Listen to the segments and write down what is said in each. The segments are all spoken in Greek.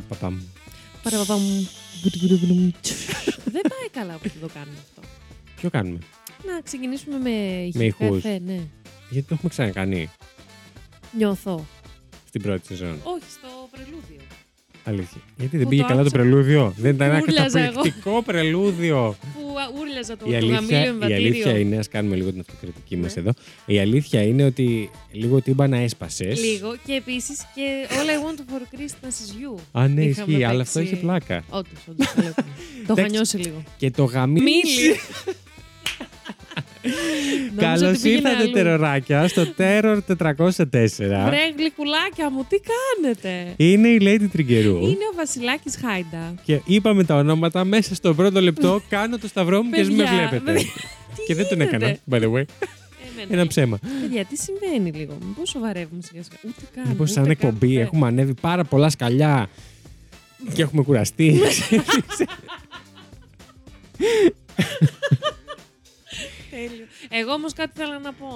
Παραπαπαμ. Παραπαπαμ. Γκουτ-γκουτ-γκουτ. Δεν πάει καλά που το κάνουμε αυτό. Ποιο κάνουμε; Να ξεκινήσουμε με Με ηχικά ηχούς. εφέ, ναι. Γιατί το έχουμε ξανακάνει Νιώθω. στην πρώτη σεζόν. Όχι, στο πρελούδιο. Αλήθεια. Γιατί δεν Που πήγε το καλά το άκουσα. πρελούδιο; Δεν ήταν ένα Ούρλιαζα εγώ. καταπληκτικό πρελούδιο. Που α, ούρλιαζα το, Η το αλήθεια, γαμήλιο η εμβατήριο. αλήθεια είναι, ας κάνουμε λίγο την αυτοκριτική Ναι. μας εδώ. Η αλήθεια είναι ότι λίγο τύμπανα έσπασες. Λίγο. Και επίσης και All I want for Christmas is you. Α, ναι, Είχαμε ισχύει, αλλά παίξει- αυτό είχε πλάκα. Όντως, όντως. Το είχα Εντάξει. νιώσει λίγο. Και το γαμί. Μίλη. Νόμιζα Καλώς ότι πήγαινε ήρθατε, αλλού. τεροράκια, στο Terror 404. Βρε γλυκουλάκια μου, τι κάνετε; Είναι η Lady Τριγκερού. Είναι ο Βασιλάκης Χάιντα. Και είπαμε τα ονόματα μέσα στο πρώτο λεπτό. Κάνω το σταυρό μου και μην με Παιδιά, βλέπετε. δε- και δεν τον γίνεται; έκανα, by the way. Εμένα. Ένα ψέμα. Παιδιά, τι συμβαίνει λίγο; Μήπως σοβαρεύουμε σιγά σιγά; Ούτε καν. Λοιπόν, ούτε σαν καν, εκπομπή ούτε. έχουμε ανέβει πάρα πολλά σκαλιά και έχουμε κουραστεί. Τέλειο. Εγώ όμως κάτι θέλω να πω.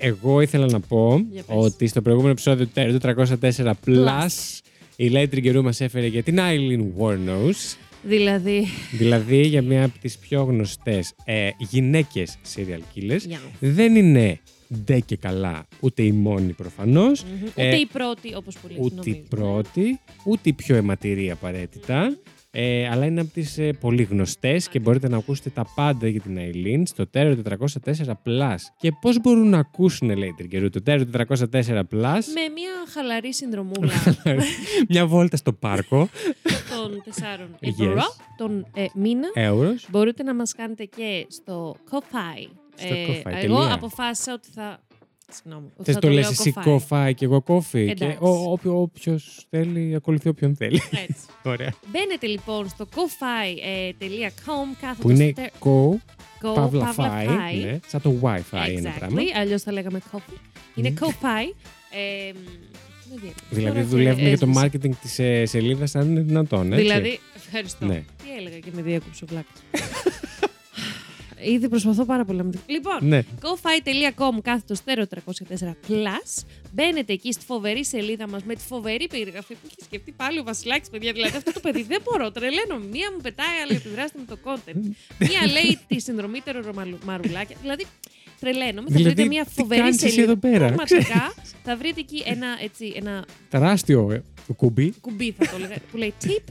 Εγώ ήθελα να πω Για πες. ότι στο προηγούμενο επεισόδιο του 304 Plus η Lady Τριγκερού μας έφερε για την Eileen Warnos. Δηλαδή. δηλαδή για μια από τις πιο γνωστές ε, γυναίκες serial killers. για. Δεν είναι ντε και καλά ούτε η μόνη προφανώς. Μμμ. Ε, Ούτε η πρώτη, όπως πολύ ούτε η νομίζουμε. πρώτη, ούτε η πιο αιματηρή απαραίτητα. Ε, αλλά είναι από τις ε, πολύ γνωστές και μπορείτε να ακούσετε τα πάντα για την Aileen στο Terror 404 Plus. Και πώς μπορούν να ακούσουν, λέει η Τριγκερού, το Terror 404 Plus; Με μια χαλαρή συνδρομούλα μια βόλτα στο πάρκο. των τεσσάρων Yes. ευρώ τον ε, μήνα. Εύρος. Μπορείτε να μας κάνετε και στο Ko-Fi. Στο Ko-Fi, εγώ τελεία. αποφάσισα ότι θα... Συγγνώμη. ότι Θες θα το λες λέω εσύ Ko-Fi. κόφα και εγώ κόφι. Και Εντάξει. όποιο θέλει, ακολουθεί όποιον θέλει. Έτσι. Ωραία. Μπαίνετε λοιπόν στο ko-fi.com κάθετος Που είναι τε- co, Go, παύλα παύλα fi, fi. ναι, σαν το wifi είναι πράγμα. Exactly. Αλλιώς θα λέγαμε coffee. Είναι Μμμ. co-fi. Ε, μ, δεν διέκοψα. Δηλαδή Τώρα δουλεύουμε και για το έσβησε. marketing της ε, σελίδας αν είναι δυνατόν, έτσι. Δηλαδή, ευχαριστώ. Ναι. Τι έλεγα και με διέκοψε ο Βλάκης. Ήδη προσπαθώ πάρα πολύ να με Λοιπόν, Ναι. GoFi.com κάθετος στέρο 304 plus. Μπαίνετε εκεί στη φοβερή σελίδα μας με τη φοβερή περιγραφή που έχει σκεφτεί πάλι ο Βασιλάκης, παιδιά. Δηλαδή αυτό το παιδί δεν μπορώ, τρελαίνω. Μία μου πετάει, άλλη επιδράστε με το content. Μία λέει τη συνδρομήτερο ρομαλου- μαρουλάκια. Δηλαδή τρελαίνομαι. Θα Δηλαδή, βρείτε μια τι φοβερή κάνεις εσύ σελίδα. εδώ πέρα, Πραγματικά θα βρείτε εκεί ένα, έτσι, ένα Τεράστιο ε, κουμπί. κουμπί θα το λέγα, που λέει tip.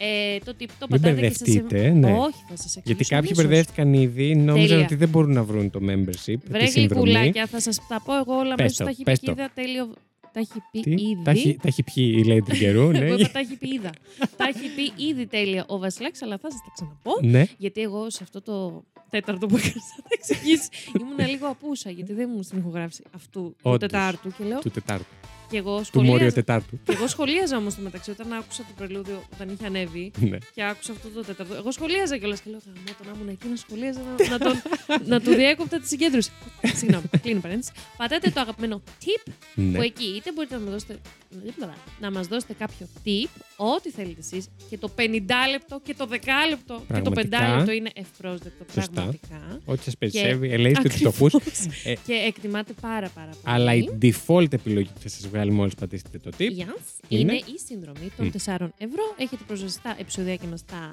Ε, το tip το Μην πατάτε και σας... μπερδευτείτε, ναι. Όχι, θα σας εξηγήσω Γιατί κάποιοι αμέσως. μπερδεύτηκαν ήδη, νόμιζαν Τέλεια. ότι δεν μπορούν να βρουν το membership. Βρε τη συνδρομή. γλυκουλάκια, θα σα τα πω εγώ όλα Πες μέσα. το, Τα έχει πες πει το. είδα τέλειο. Τα έχει πει Τι, ήδη. τα, έχει, τα έχει πιει η Lady Τριγκερού, ναι. Εγώ είπα τα έχει πει είδα. τα έχει πει ήδη τέλεια ο Βασιλάκης, αλλά θα σας τα ξαναπώ. ναι. Γιατί εγώ σε αυτό το τέταρτο που έκανα να τα εξηγήσει ήμουν λίγο απούσα. Γιατί δεν μου στην ηχογράφηση αυτού του Όντως. Τετάρτου. Και λέω. Του Τετάρτου. Και εγώ Του Μόριο σχολίαζα. Τετάρτου. Και εγώ σχολίαζα όμως το μεταξύ όταν άκουσα το πρελούδιο όταν είχε ανέβει. Ναι. Και άκουσα αυτό το τέταρτο. Εγώ σχολίαζα κιόλας και λέω: Γαμώ τον άμουν εκεί να σχολίαζα να, να, τον, να του διέκοπτα τη συγκέντρωση. Συγγνώμη, κλείνει η παρένθεση. Πατάτε το αγαπημένο tip ναι. που εκεί είτε μπορείτε να, μου δώσετε, να μας δώσετε κάποιο tip, ό,τι θέλετε εσείς, και το 50 λεπτό και το 10 λεπτό και το 5 Πραγματικά. λεπτό είναι ευπρόσδεκτο Σωστά. πραγματικά. Ό,τι σας περισσεύει, ελέγχετε του Ακριβώς. φτωχού. Ε, και εκτιμάτε πάρα πάρα πολύ. αλλά η default επιλογή που θα σας βγάλει μόλις πατήσετε το tip. Yes, είναι; είναι η συνδρομή των Μμ. 4 ευρώ. Έχετε πρόσβαση στα επεισοδιάκια μας τα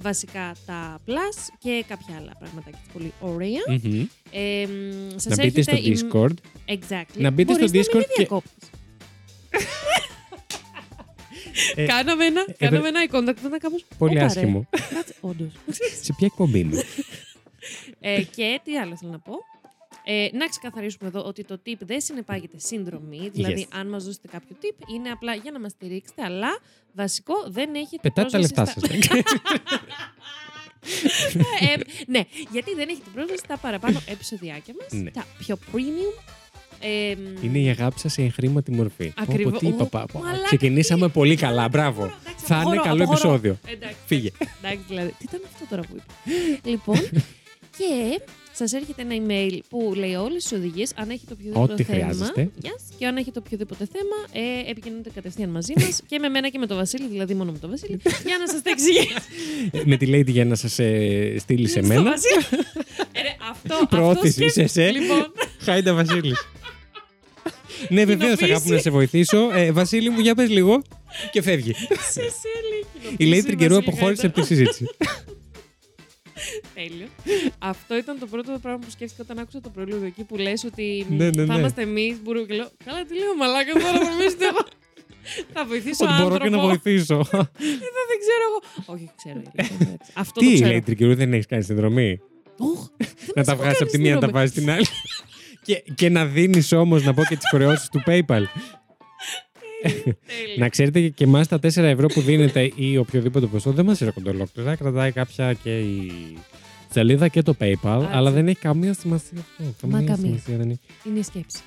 βασικά τα plus και κάποια άλλα πραγματάκια πολύ ωραία. Μμμ. Ε, μ, σας Να μπείτε στο έρχεται η- Discord. Exactly. Να μπείτε στο Μπορείς να Discord μην με και- διακόπτεις. Ε, κάναμε ένα, ε, κάναμε ένα eye contact που ήταν κάπως... Πολύ «Όπα, ρε». άσχημο. Κάτσε, όντως. Σε ποια εκπομπή είναι. ε, και τι άλλο θέλω να πω. Ε, να ξεκαθαρίσουμε εδώ ότι το tip δεν συνεπάγεται συνδρομή. Δηλαδή, Yes. αν μας δώσετε κάποιο tip, είναι απλά για να μας στηρίξετε. Αλλά βασικό δεν έχετε. Πετάτε τα πρόσβαση λεφτά στα- σας. ε, ναι, γιατί δεν έχετε πρόσβαση στα παραπάνω επεισοδιάκια μας, Ναι. τα πιο premium. Ε, μ, Είναι η αγάπη σας σε εγχρήματη μορφή. Ακριβώς. Πω, πω, τι είπα, Ω, πα- πα- μαλάκα, Ξεκινήσαμε πολύ καλά. Μπράβο. εντάξει, Θα είναι αποχωρώ, καλό αποχωρώ. επεισόδιο. Εντάξει, Φύγε. εντάξει, δηλαδή. Τι ήταν αυτό τώρα που είπα; λοιπόν, και σας έρχεται ένα email που λέει όλες τις οδηγίες, αν έχετε οποιοδήποτε Ό,τι θέμα. χρειάζεστε. Yes, και αν έχετε οποιοδήποτε θέμα, ε, επικοινωνείτε κατευθείαν μαζί μας και με μένα και με τον Βασίλη, δηλαδή μόνο με τον Βασίλη, για να σας τα εξηγήσω. Ε, Με τη Lady για να σας στείλει σε Στο μένα. Βασίλη. Ε, ρε, αυτό, αυτός Προώθηση, είσαι σκέφτεσαι. εσύ. Λοιπόν, Χάιντα Βασίλης. Ναι, βεβαίως, Κοινοποίηση. αγάπη μου, να σε βοηθήσω. Ε, Βασίλη μου, για πες λίγο. Και φεύγει. Σε σε Η Λέιτρη καιρού αποχώρησε από τη συζήτηση. Τέλειο. Αυτό ήταν το πρώτο πράγμα που σκέφτηκα όταν άκουσα το προλούδιο εκεί που λες ότι μ, Ναι, ναι, θα ναι. είμαστε εμείς. Μπορούμε και λέω. Καλά, τι λέω, μαλάκα τώρα θα μιλήσετε εγώ. Θα βοηθήσω Ότι άνθρωπο. μπορώ και να βοηθήσω. Εδώ δεν ξέρω εγώ. Όχι, ξέρω. η αλήθεια είναι έτσι. Αυτό το Τι, ξέρω. Λέιτρη καιρού, δεν έχεις κάνει συνδρομή; Ωχ, δεν Να μας τα έχω βγάζεις κάνει από τη μία, να τα συνδρομή. βάζεις την άλλη. Και, και να δίνεις όμως, να πω και τις χρεώσεις του PayPal. Τέλειο. να ξέρετε και, και εμάς τα 4 ευρώ που δίνετε ή οποιοδήποτε ποσό δεν μας έρχονται ολόκληρα. Κρατάει κάποια και η σελίδα και το PayPal, Έτσι. αλλά δεν έχει καμία σημασία αυτό. Μα καμία. σημασία δεν έχει. Είναι η σκέψη.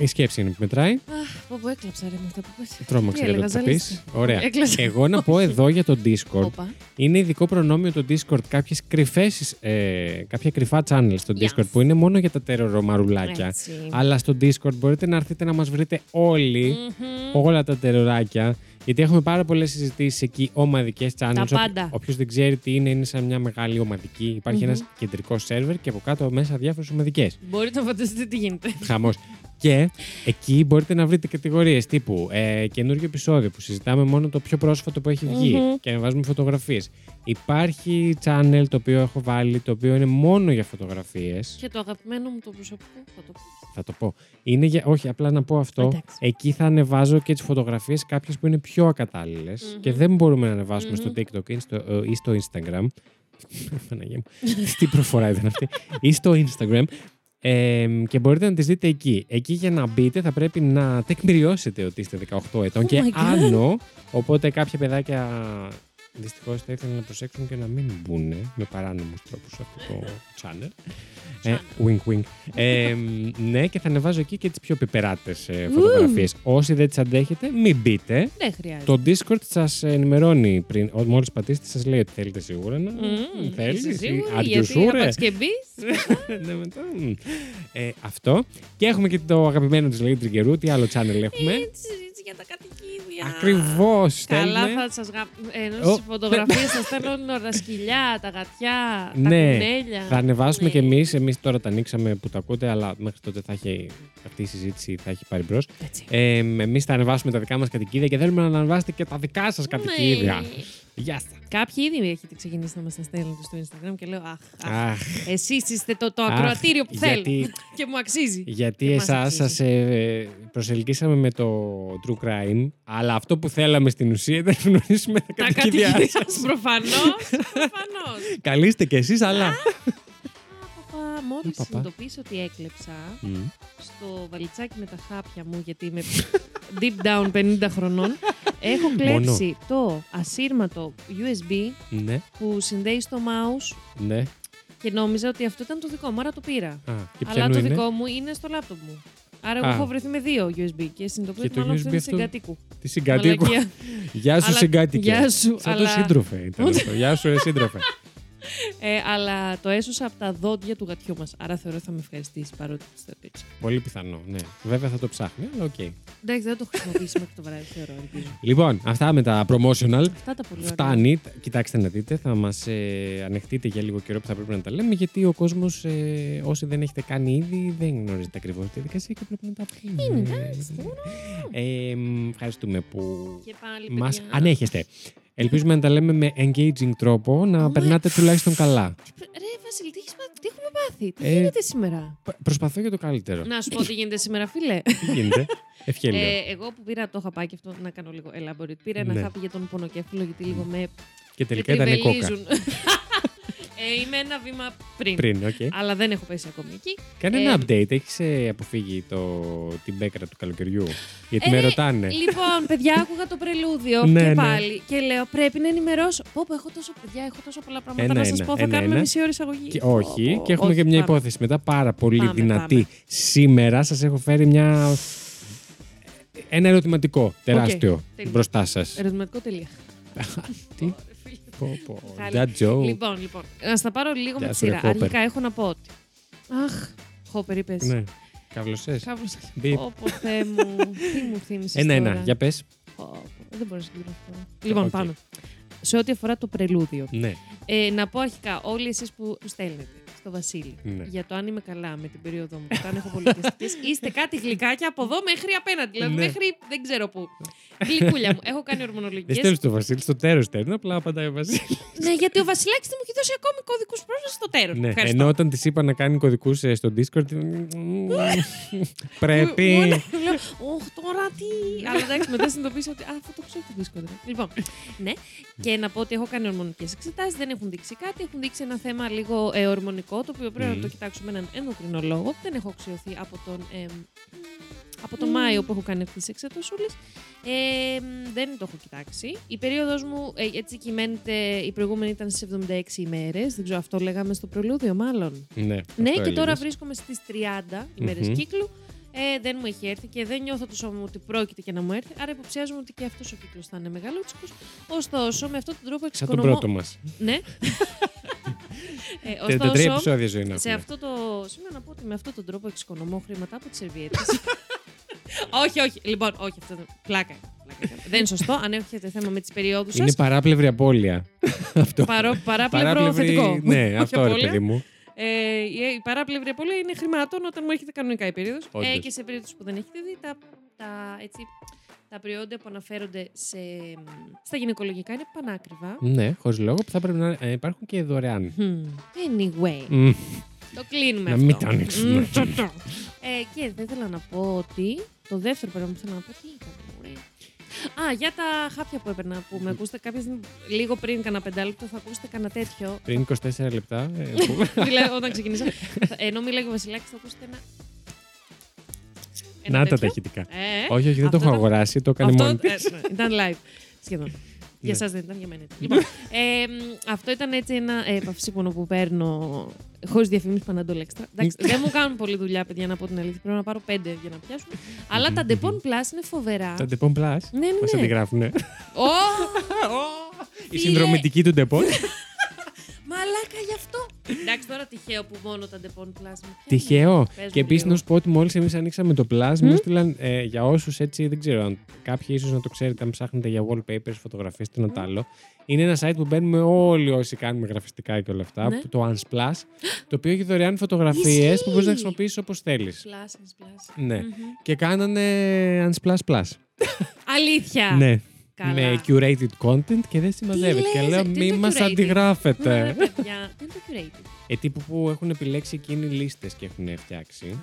Η σκέψη είναι που μετράει. Αχ, πω, πω, έκλαψα ρε με αυτά που πες. Τρόμαξα Τι για το έλεγα, τι θα πεις. ζαλίστηκα. Ωραία. Έκλασα. Εγώ να πω εδώ για το Discord. Όπα. Είναι ειδικό προνόμιο το Discord κάποιες κρυφές, ε, κάποια κρυφά channel στο Yes. Discord που είναι μόνο για τα τερορομαρουλάκια. Έτσι. Αλλά στο Discord μπορείτε να έρθετε να μας βρείτε όλοι, Μμμ. όλα τα τεροράκια. Γιατί έχουμε πάρα πολλές συζητήσεις εκεί, ομαδικές channels. Τα Όποιο- πάντα. Όποιος δεν ξέρει τι είναι, είναι σαν μια μεγάλη ομαδική. Υπάρχει Μμμ. ένας κεντρικός σερβερ και από κάτω μέσα διάφορες ομαδικές. Μπορείτε να φανταστείτε τι γίνεται. Χαμός. Και εκεί μπορείτε να βρείτε κατηγορίες τύπου ε, καινούργιο επεισόδιο που συζητάμε μόνο το πιο πρόσφατο που έχει βγει Μμμ. και να βάζουμε φωτογραφίες. Υπάρχει channel το οποίο έχω βάλει το οποίο είναι μόνο για φωτογραφίες. Και το αγαπημένο μου το προσωπικό θα το πω. Θα το πω. Είναι για... Όχι, απλά να πω αυτό. Εντάξει. Εκεί θα ανεβάζω και τις φωτογραφίες κάποιες που είναι πιο ακατάλληλες Μμμ. και δεν μπορούμε να ανεβάσουμε Μμμ. στο TikTok ή στο, ε, ή στο Instagram. Παναγία μου. Τι προφορά ήταν αυτή. ή στο Instagram. Ε, και μπορείτε να τις δείτε εκεί. Εκεί για να μπείτε θα πρέπει να τεκμηριώσετε ότι είστε 18 ετών Oh και my God. άνω. Οπότε κάποια παιδάκια δυστυχώς θα ήθελαν να προσέξουν και να μην μπουν με παράνομους τρόπους σε αυτό το channel. Ε, wink, wink. Ε, ναι, και θα ανεβάζω εκεί και τις πιο πιπεράτες ε, Ου. φωτογραφίες. Όσοι δεν τις αντέχετε, μην μπείτε. Δεν χρειάζεται. Το Discord σας ενημερώνει πριν, ό- μόλις πατήσετε σας λέει ότι θέλετε σίγουρα να Μμμ, θέλεις. είσαι σίγουρη, Are you γιατί sure? άπαξ και μπεις, Ναι, μετά, μ. ε, αυτό. Και έχουμε και το αγαπημένο της Lady Triggerού. Τι άλλο channel έχουμε. Έτσι, έτσι για τα κατοικίδια. Ακριβώς. Καλά, θέλουμε. θα σα γα... ενώ Ω. στι φωτογραφίε σας στέλνουν τα σκυλιά, τα γατιά, τα Ναι, κουνέλια. Θα ανεβάσουμε Ναι. κι εμείς. Εμείς τώρα τα ανοίξαμε που τα ακούτε, αλλά μέχρι τότε θα έχει, αυτή η συζήτηση θα έχει πάρει μπρος. Έτσι. Ε, εμείς θα ανεβάσουμε τα δικά μας κατοικίδια και θέλουμε να ανεβάσετε και τα δικά σας κατοικίδια. Ναι. Γεια σας. Κάποιοι ήδη έχετε ξεκινήσει να μας τα στέλνετε στο Instagram και λέω Αχ, αχ Αχ, εσείς είστε το, το Αχ, ακροατήριο που θέλω. γιατί- Και μου αξίζει. Γιατί Και μας εσάς αξίζει. σας ε, προσελκύσαμε με το True Crime, αλλά αυτό που θέλαμε στην ουσία ήταν να γνωρίσουμε τα Τα κατοικίδια κατοικίδια σας. σα προφανώς. Προφανώς. Καλείστε κι εσείς, αλλά... Μόλις παπά. συνειδητοποίησα ότι έκλεψα Μμ. στο βαλιτσάκι με τα χάπια μου, γιατί είμαι deep down 50 χρονών, έχω Μόνο. κλέψει το ασύρματο USB Ναι, που συνδέει στο mouse ναι. και νόμιζα ότι αυτό ήταν το δικό μου, άρα το πήρα. Α, και Αλλά ποιανού το είναι; δικό μου είναι στο λάπτοπ μου. Άρα εγώ Α. έχω βρεθεί με δύο USB και συνειδητοποιώ Και ότι το μάλλον αυτός USB είναι αυτό- συγκατοίκου. Τη συγκατοίκου. Μαλακία. Γεια σου Αλλά- συγκάτοικε. Γεια σου, Σαν το αλλά- σύντροφε ήταν αυτό. Γεια σου ρε σύντροφε. Ε, αλλά το έσωσα από τα δόντια του γατιού μας. Άρα θεωρώ θα με ευχαριστήσει παρότι το έτσι. Πολύ πιθανό, ναι. Βέβαια θα το ψάχνει, αλλά οκ. Εντάξει, δεν το χρησιμοποιήσει μέχρι το βράδυ, θεωρώ, ελπίζω. Λοιπόν, αυτά με τα promotional. Αυτά τα πολύ ωραία. Φτάνει. Κοιτάξτε να δείτε, θα μας ε, ανεχτείτε για λίγο καιρό που θα πρέπει να τα λέμε, γιατί ο κόσμος, ε, όσοι δεν έχετε κάνει ήδη, δεν γνωρίζετε ακριβώς τη διαδικασία και πρέπει να τα πούμε. Είναι, εντάξει, Ε, μ, ευχαριστούμε που Και πάλι, μας παιδιά. ανέχεστε. Ελπίζουμε να τα λέμε με engaging τρόπο, να Ω, περνάτε τουλάχιστον καλά. Ρε, Βασίλη, τι, έχεις πάθει, τι έχουμε πάθει, τι Ε, γίνεται σήμερα; Π- Προσπαθώ για το καλύτερο. Να σου πω τι γίνεται σήμερα, φίλε. Τι γίνεται; Ευχέλαιο. Ε, εγώ που πήρα το χαπάκι αυτό, να κάνω λίγο elaborate. Πήρα ένα Ναι. χάπι για τον πονοκέφαλο, γιατί λίγο με. και με τελικά ήταν κόκα. τριβελίζουν. ε, είμαι ένα βήμα πριν. Πριν, οκ. Αλλά δεν έχω πέσει ακόμη εκεί. Κάνε Ε, ένα update. Έχεις αποφύγει το, την μπέκρα του καλοκαιριού; Γιατί Ε, με ρωτάνε. Λοιπόν, παιδιά, άκουγα το πρελούδιο Ναι, και ναι. πάλι. Και λέω, πρέπει να ενημερώσω. Πω, πω, έχω τόσο παιδιά, έχω τόσο πολλά πράγματα να σας Ένα-ένα, πω. Θα ένα-ένα. κάνουμε μισή ώρα εισαγωγή. Και, Πω, όχι, πω, και έχουμε όχι, και μια πάμε. υπόθεση μετά πάρα πολύ Πάμε, δυνατή. πάμε. Σήμερα σας έχω φέρει μια. Ένα ερωτηματικό τεράστιο τέλεια. μπροστά σας. Ερωτηματικό τελεία. Τι; Λοιπόν, λοιπόν. Να στα πάρω λίγο Γεια με τη σου, ρε, σειρά. Χόπερ. Αρχικά έχω να πω ότι. Αχ, Χόπερ, είπες. Ναι. Καβλωσές. Κάπως. Μπιπ. Πω, πω, Θεέ μου. Τι μου θύμισες. Ένα-ένα. Για πες. Δεν μπορώ να συγκεντρωθώ. Λοιπόν, οκ. πάμε. Σε ό,τι αφορά το πρελούδιο. Ναι. Ε, να πω αρχικά, όλοι εσείς που στέλνετε στο Βασίλη. Ναι. Για το αν είμαι καλά με την περίοδο μου. και αν έχω πολιτιστικέ. Είστε κάτι γλυκάκια από εδώ μέχρι απέναντι. Δηλαδή Ναι. μέχρι δεν ξέρω πού. Γλυκούλια μου. Έχω κάνει Δεν ορμονολογικέ. στέλνεις το Βασίλη, στο τέρος στέλνει. Απλά απαντάει ο Βασίλης. ναι, γιατί ο Βασιλάκης δεν μου έχει δώσει ακόμη κωδικούς πρόσβασης στο τέλο. Ναι, ενώ όταν της είπα να κάνει κωδικούς στο Discord. Πρέπει. Λέω, Ωχ, τώρα τι. Αλλά εντάξει, μετά συνειδητοποίησα ότι. Α, αυτό το ξέρω το Discord. Λοιπόν, ναι. Και να πω ότι έχω κάνει ορμονικές εξετάσεις. Δεν έχουν δείξει κάτι. Έχουν δείξει ένα θέμα λίγο ε, ορμονικό, το οποίο πρέπει Μμμ. να το κοιτάξουμε με έναν ενδοκρινολόγο. Δεν έχω αξιωθεί από τον. ε, από τον Μάιο που έχω κάνει αυτές τις εξετασούλες. Ε, δεν το έχω κοιτάξει. Η περίοδος μου ε, έτσι κυμαίνεται. Η προηγούμενη ήταν στι 76 ημέρες. Δεν ξέρω, αυτό λέγαμε στο προλούδιο, μάλλον. Ναι, Ναι, αυτό και τώρα έλεγες. βρίσκομαι στις 30 ημέρες Μμμ. κύκλου. Ε, δεν μου έχει έρθει και δεν νιώθω το σώμα μου ότι πρόκειται και να μου έρθει. Άρα υποψιάζομαι ότι και αυτός ο κύκλος θα είναι μεγαλούτσικος. Ωστόσο, με αυτόν τον τρόπο Σαν τον εξοικονομώ. πρώτο μας. Ναι. ε, 33 ωστόσο, επεισόδια ζωή να σε έχουμε. αυτό το. Σήμερα να πω ότι με αυτόν τον τρόπο εξοικονομώ χρήματα από τις σερβιέτες. όχι, όχι. Λοιπόν, όχι, αυτό δεν. Πλάκα. είναι, πλάκα είναι. δεν είναι σωστό. Αν έχετε θέμα με τις περιόδους σα. Είναι παράπλευρη απώλεια. αυτό. Παρό, παράπλευρο θετικό. Ναι, Όχι αυτό ρε απώλεια. παιδί μου. Ε, η- η παράπλευρη απώλεια είναι χρημάτων όταν μου έρχεται κανονικά η περίοδος. Ε, Όντως. και σε περίπτωση που δεν έχετε δει, τα, τα, έτσι, τα προϊόντα που αναφέρονται σε, στα γυναικολογικά είναι πανάκριβα. Ναι, χωρίς λόγο που θα πρέπει να ε, υπάρχουν και δωρεάν. Hmm. Anyway, Μμ. το κλείνουμε Να αυτό. μην τα ανοίξουμε. Μμ, το, το. ε, και δεν ήθελα να πω ότι. Το δεύτερο πράγμα που ήθελα να πω, τι ήταν, μωρέ. Α, για τα χάπια που έπαιρνα που με ακούσετε κάποια στιγμή, λίγο πριν κανένα πεντάλεπτο, θα ακούσετε κανένα τέτοιο. Πριν 24 λεπτά. ε, που- δηλαδή, όταν ξεκινήσα. θα- ενώ μιλάει ο Βασιλάκης, θα ακούσετε ένα. Ένα Να τα τέτοιο. τα ηχητικά. Ε, Όχι, όχι, δεν το αυτό έχω ήταν- αγοράσει, το έκανε αυτό, μόνη της. ε, ναι, ήταν live. Σχεδόν. Για Ναι. εσά δεν ήταν, για μένα ήταν. Λοιπόν, ε, μ, αυτό ήταν έτσι ένα ε, παυσίπονο που παίρνω χωρίς διαφημίσει Panadol Extra. Εντάξει, δεν μου κάνουν πολλή δουλειά, παιδιά, να πω την αλήθεια. Πρέπει να πάρω πέντε για να πιάσουν. Αλλά τα Depon Plus είναι φοβερά. Τα Depon Plus; Ναι, ναι, Μας ναι. αντιγράφουνε; Ω, Η Φίλε. συνδρομητική του Depon. Μαλάκα γι' αυτό. Εντάξει, τώρα τυχαίο που μόνο τα Depon Plus μου πιάνουν. Τυχαίο. Πες μου Και επίσης λίγο. να σου πω ότι μόλις εμείς ανοίξαμε το Plus, μου Μμ. έστειλαν ε, για όσους έτσι, δεν ξέρω αν κάποιοι ίσως να το ξέρετε, αν ψάχνετε για wallpapers, φωτογραφίες, τι ένα τ' άλλο. Είναι ένα site που μπαίνουμε όλοι όσοι κάνουμε γραφιστικά και όλα αυτά, Ναι. που- το Unsplash, το οποίο έχει δωρεάν φωτογραφίες Ισχύει. που μπορείς να χρησιμοποιήσεις όπως θέλεις. Plus, plus. Ναι. Μμμ. Και κάνανε Unsplash Plus. Αλήθεια. Ναι. Καλά. Με curated content και δεν συμμαζεύεται. Και λες, λέω, τι είναι μη το μας curated? Ναι, ρε αντιγράφετε. παιδιά, τι είναι το curated. Ε, τύπου που έχουν επιλέξει εκείνοι λίστες και έχουν φτιάξει.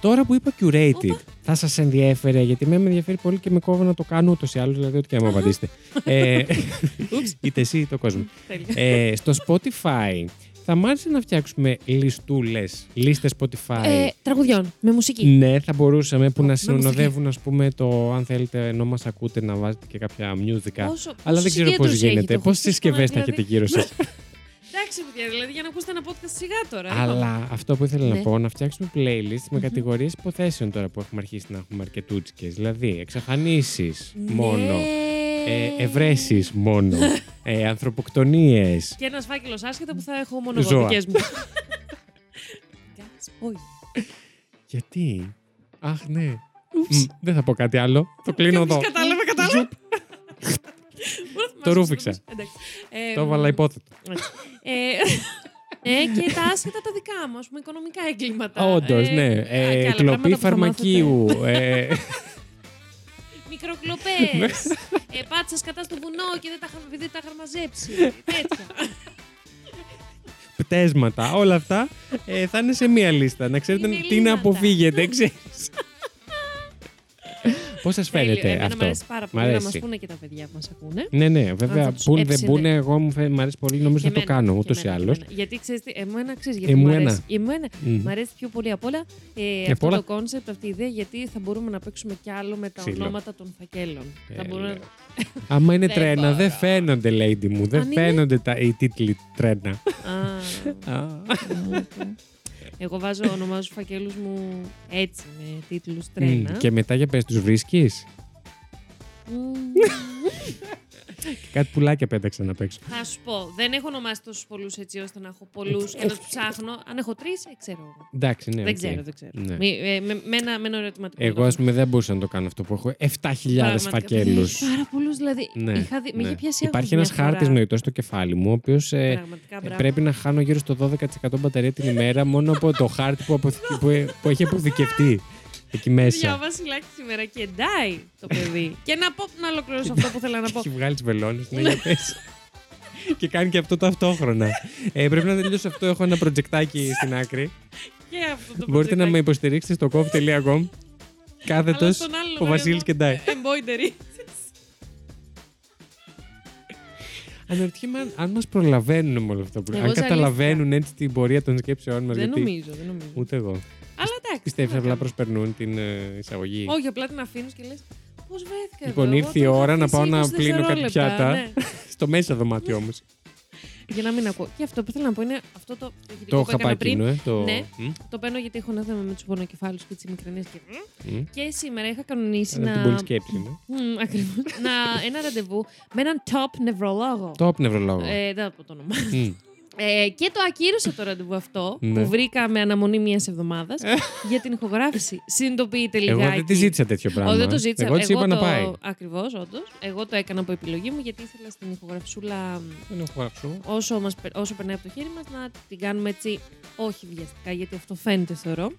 Τώρα που είπα curated, θα σας ενδιέφερε, γιατί με ενδιαφέρει πολύ και με κόβω να το κάνω ούτως ή άλλως, δηλαδή ό,τι και να μου απαντήσετε. ε, είτε εσύ είτε ο κόσμο. Τέλεια. ε, στο Spotify θα μ' άρεσε να φτιάξουμε λιστούλες, λίστες Spotify. Ε, τραγουδιών, με μουσική. Ναι, θα μπορούσαμε που Με να μουσική. συνοδεύουν, ας πούμε, το αν θέλετε, ενώ μας ακούτε, να βάζετε και κάποια music. Πόσο- Αλλά πόση δεν ξέρω πώς συγκέντρωση έχει γίνεται. το Πόσε Χουστούς συσκευές Παναγ- θα έχετε δηλαδή. γύρω σας. Εντάξει, παιδιά, δηλαδή για να ακούσετε ένα podcast σιγά τώρα. λοιπόν. Αλλά αυτό που ήθελα Ναι. να πω, να φτιάξουμε playlist με κατηγορίες υποθέσεων τώρα που έχουμε αρχίσει να έχουμε αρκετούτσικε. Δηλαδή, εξαφανίσεις μόνο. Ε, Ευρέσεις μόνο. ε, Ανθρωποκτονίες. Και ένας φάκελος άσχετα που θα έχω μόνο εγώ Ζώα. δικές μου. Gas, όχι. Γιατί; Αχ, ναι. Μ, δεν θα πω κάτι άλλο. Το κλείνω Κάποιος εδώ. Κατάλαβε, κατάλαβε. Το ρούφηξα. Εντάξει. Ε, Το έβαλα υπόθετο. έτσι. Ε, ε, και τα άσχετα τα δικά μου, ας πούμε, οικονομικά εγκλήματα. Όντως, Ε, ναι. και άλλα Ε, πράγματα Κλοπή που θα φαρμακείου. ε, Μικροκλοπές. Ναι. ε, Πάτσα κατά στο βουνό και δεν τα είχα, επειδή τα είχα μαζέψει. Τέτοια. πτέσματα, όλα αυτά ε, θα είναι σε μία λίστα. Να ξέρετε Είναι τι να λύματα. αποφύγετε, ξέρεις. Πώς σας Τέλειο. φαίνεται Εμένα αυτό; Μ' αρέσει πάρα Μ' πολύ να αρέσει. μα πούνε και τα παιδιά που μας ακούνε. Ναι, ναι, βέβαια. θα τους Πούν δεν έψινε. πούνε, εγώ μου, φαίνεται, μ' αρέσει πολύ, νομίζω Και να το εμένα, κάνω και ούτως ή εμένα, και άλλως. εμένα. Γιατί ξέρεις, εμένα ξέρεις γιατί Εμένα. μου αρέσει. Εμένα, Μμ. Μ' αρέσει πιο πολύ απ' όλα ε, αυτό όλα. το κόνσεπτ, αυτή η ιδέα, γιατί θα μπορούμε να παίξουμε κι άλλο με τα Ξύλο. ονόματα των φακέλων. θα Ε, μπορούμε... λέω. Άμα είναι Δεν τρένα, μπορώ. δεν φαίνονται, lady μου. Δεν Αν είναι- φαίνονται τα, οι τίτλοι τρένα. Α, Α. εγώ βάζω, ονομάζω τους φακέλους μου έτσι, με τίτλους τρένα. Μμ, Και μετά για πες, τους βρίσκεις; Μμ. Κάτι πουλάκια πέταξαν απ' έξω. Θα σου πω, δεν έχω ονομάσει τόσους πολλούς έτσι ώστε να έχω πολλούς και να τους ψάχνω. Αν έχω τρεις, ξέρω εγώ. Εντάξει, ναι. δεν οκ. ξέρω, δεν ξέρω. Ναι. Μη- ε, με, με ένα, με ένα ερωτηματικό. Εγώ, ας πούμε, δεν μπορούσα να το κάνω αυτό που έχω 7.000 φακέλους. Πάρα πολλούς, δηλαδή. Ναι, είχα δει, με ναι. είχε πιάσει Υπάρχει άγχος ένας μια χάρτης φορά. νοητός στο κεφάλι μου, ο οποίος Πραγματικά μπράβο. πρέπει να χάνω γύρω στο 12% μπαταρία την ημέρα μόνο από το χάρτη που, αποθηκε- που, που έχει αποθηκευτεί εκεί Για ο μέσα. Βασιλάκη σήμερα και ντάει το παιδί. και να πω να ολοκληρώσω αυτό που θέλω να πω. Έχει βγάλει τις βελόνες, ναι, για πες. και κάνει και αυτό ταυτόχρονα. ε, πρέπει να τελειώσω αυτό. Έχω ένα προτζεκτάκι στην άκρη. και αυτό το Μπορείτε να με προτζεκτάκι. υποστηρίξετε στο coffee.com. Κάθετος Αλλά στον άλλο ο Βασίλης και Ντάι. Embroidery. Αναρωτιέμαι αν- αν μας προλαβαίνουν με όλο αυτό που Εγώ Αν ζαλίστηκα. καταλαβαίνουν έτσι την πορεία των σκέψεών μας. Δεν νομίζω, δεν νομίζω. Ούτε εγώ. Αλλά εντάξει. Πιστεύεις τι να απλά κάνω. προσπερνούν την ε, εισαγωγή; Όχι, απλά την αφήνεις και λες. Πώς βρέθηκα Λοιπόν, εδώ, ήρθε η εγώ το ώρα είχα να πάω αφήσει να 20 πλύνω κάτι δευτερόλεπτα, πιάτα. ναι. Στο μέσα δωμάτιο όμω. Για να μην ακούω. Και αυτό που θέλω να πω είναι αυτό το ηχητικό Το που έκανα πριν. χαπακίνο, ε. Το... Ναι. Μμ, Το παίρνω γιατί έχω ένα θέμα με τους πονοκεφάλου και τις μικρανίε. Και... μμ. και σήμερα είχα κανονίσει Άρα να. την πολύ σκέψη μου. Μμμ, ακριβώς. να, ένα ραντεβού με έναν top νευρολόγο. Top νευρολόγο. Ε, δεν θα πω το όνομα. Μμ. Ε, και το ακύρωσα το ραντεβού αυτό Ναι. που βρήκα με αναμονή μιας εβδομάδας για την ηχογράφηση. Συνειδητοποιείτε λιγάκι. Εγώ δεν τη ζήτησα τέτοιο πράγμα. Όχι, δεν το ζήτησα. Εγώ της είπα να το... πάει. Ακριβώς, όντως. Εγώ το έκανα από επιλογή μου γιατί ήθελα στην ηχογραφισούλα Δεν έχω γράψω. όσο, μας, πε- όσο περνάει από το χέρι μας να την κάνουμε έτσι όχι βιαστικά, γιατί αυτό φαίνεται θεωρώ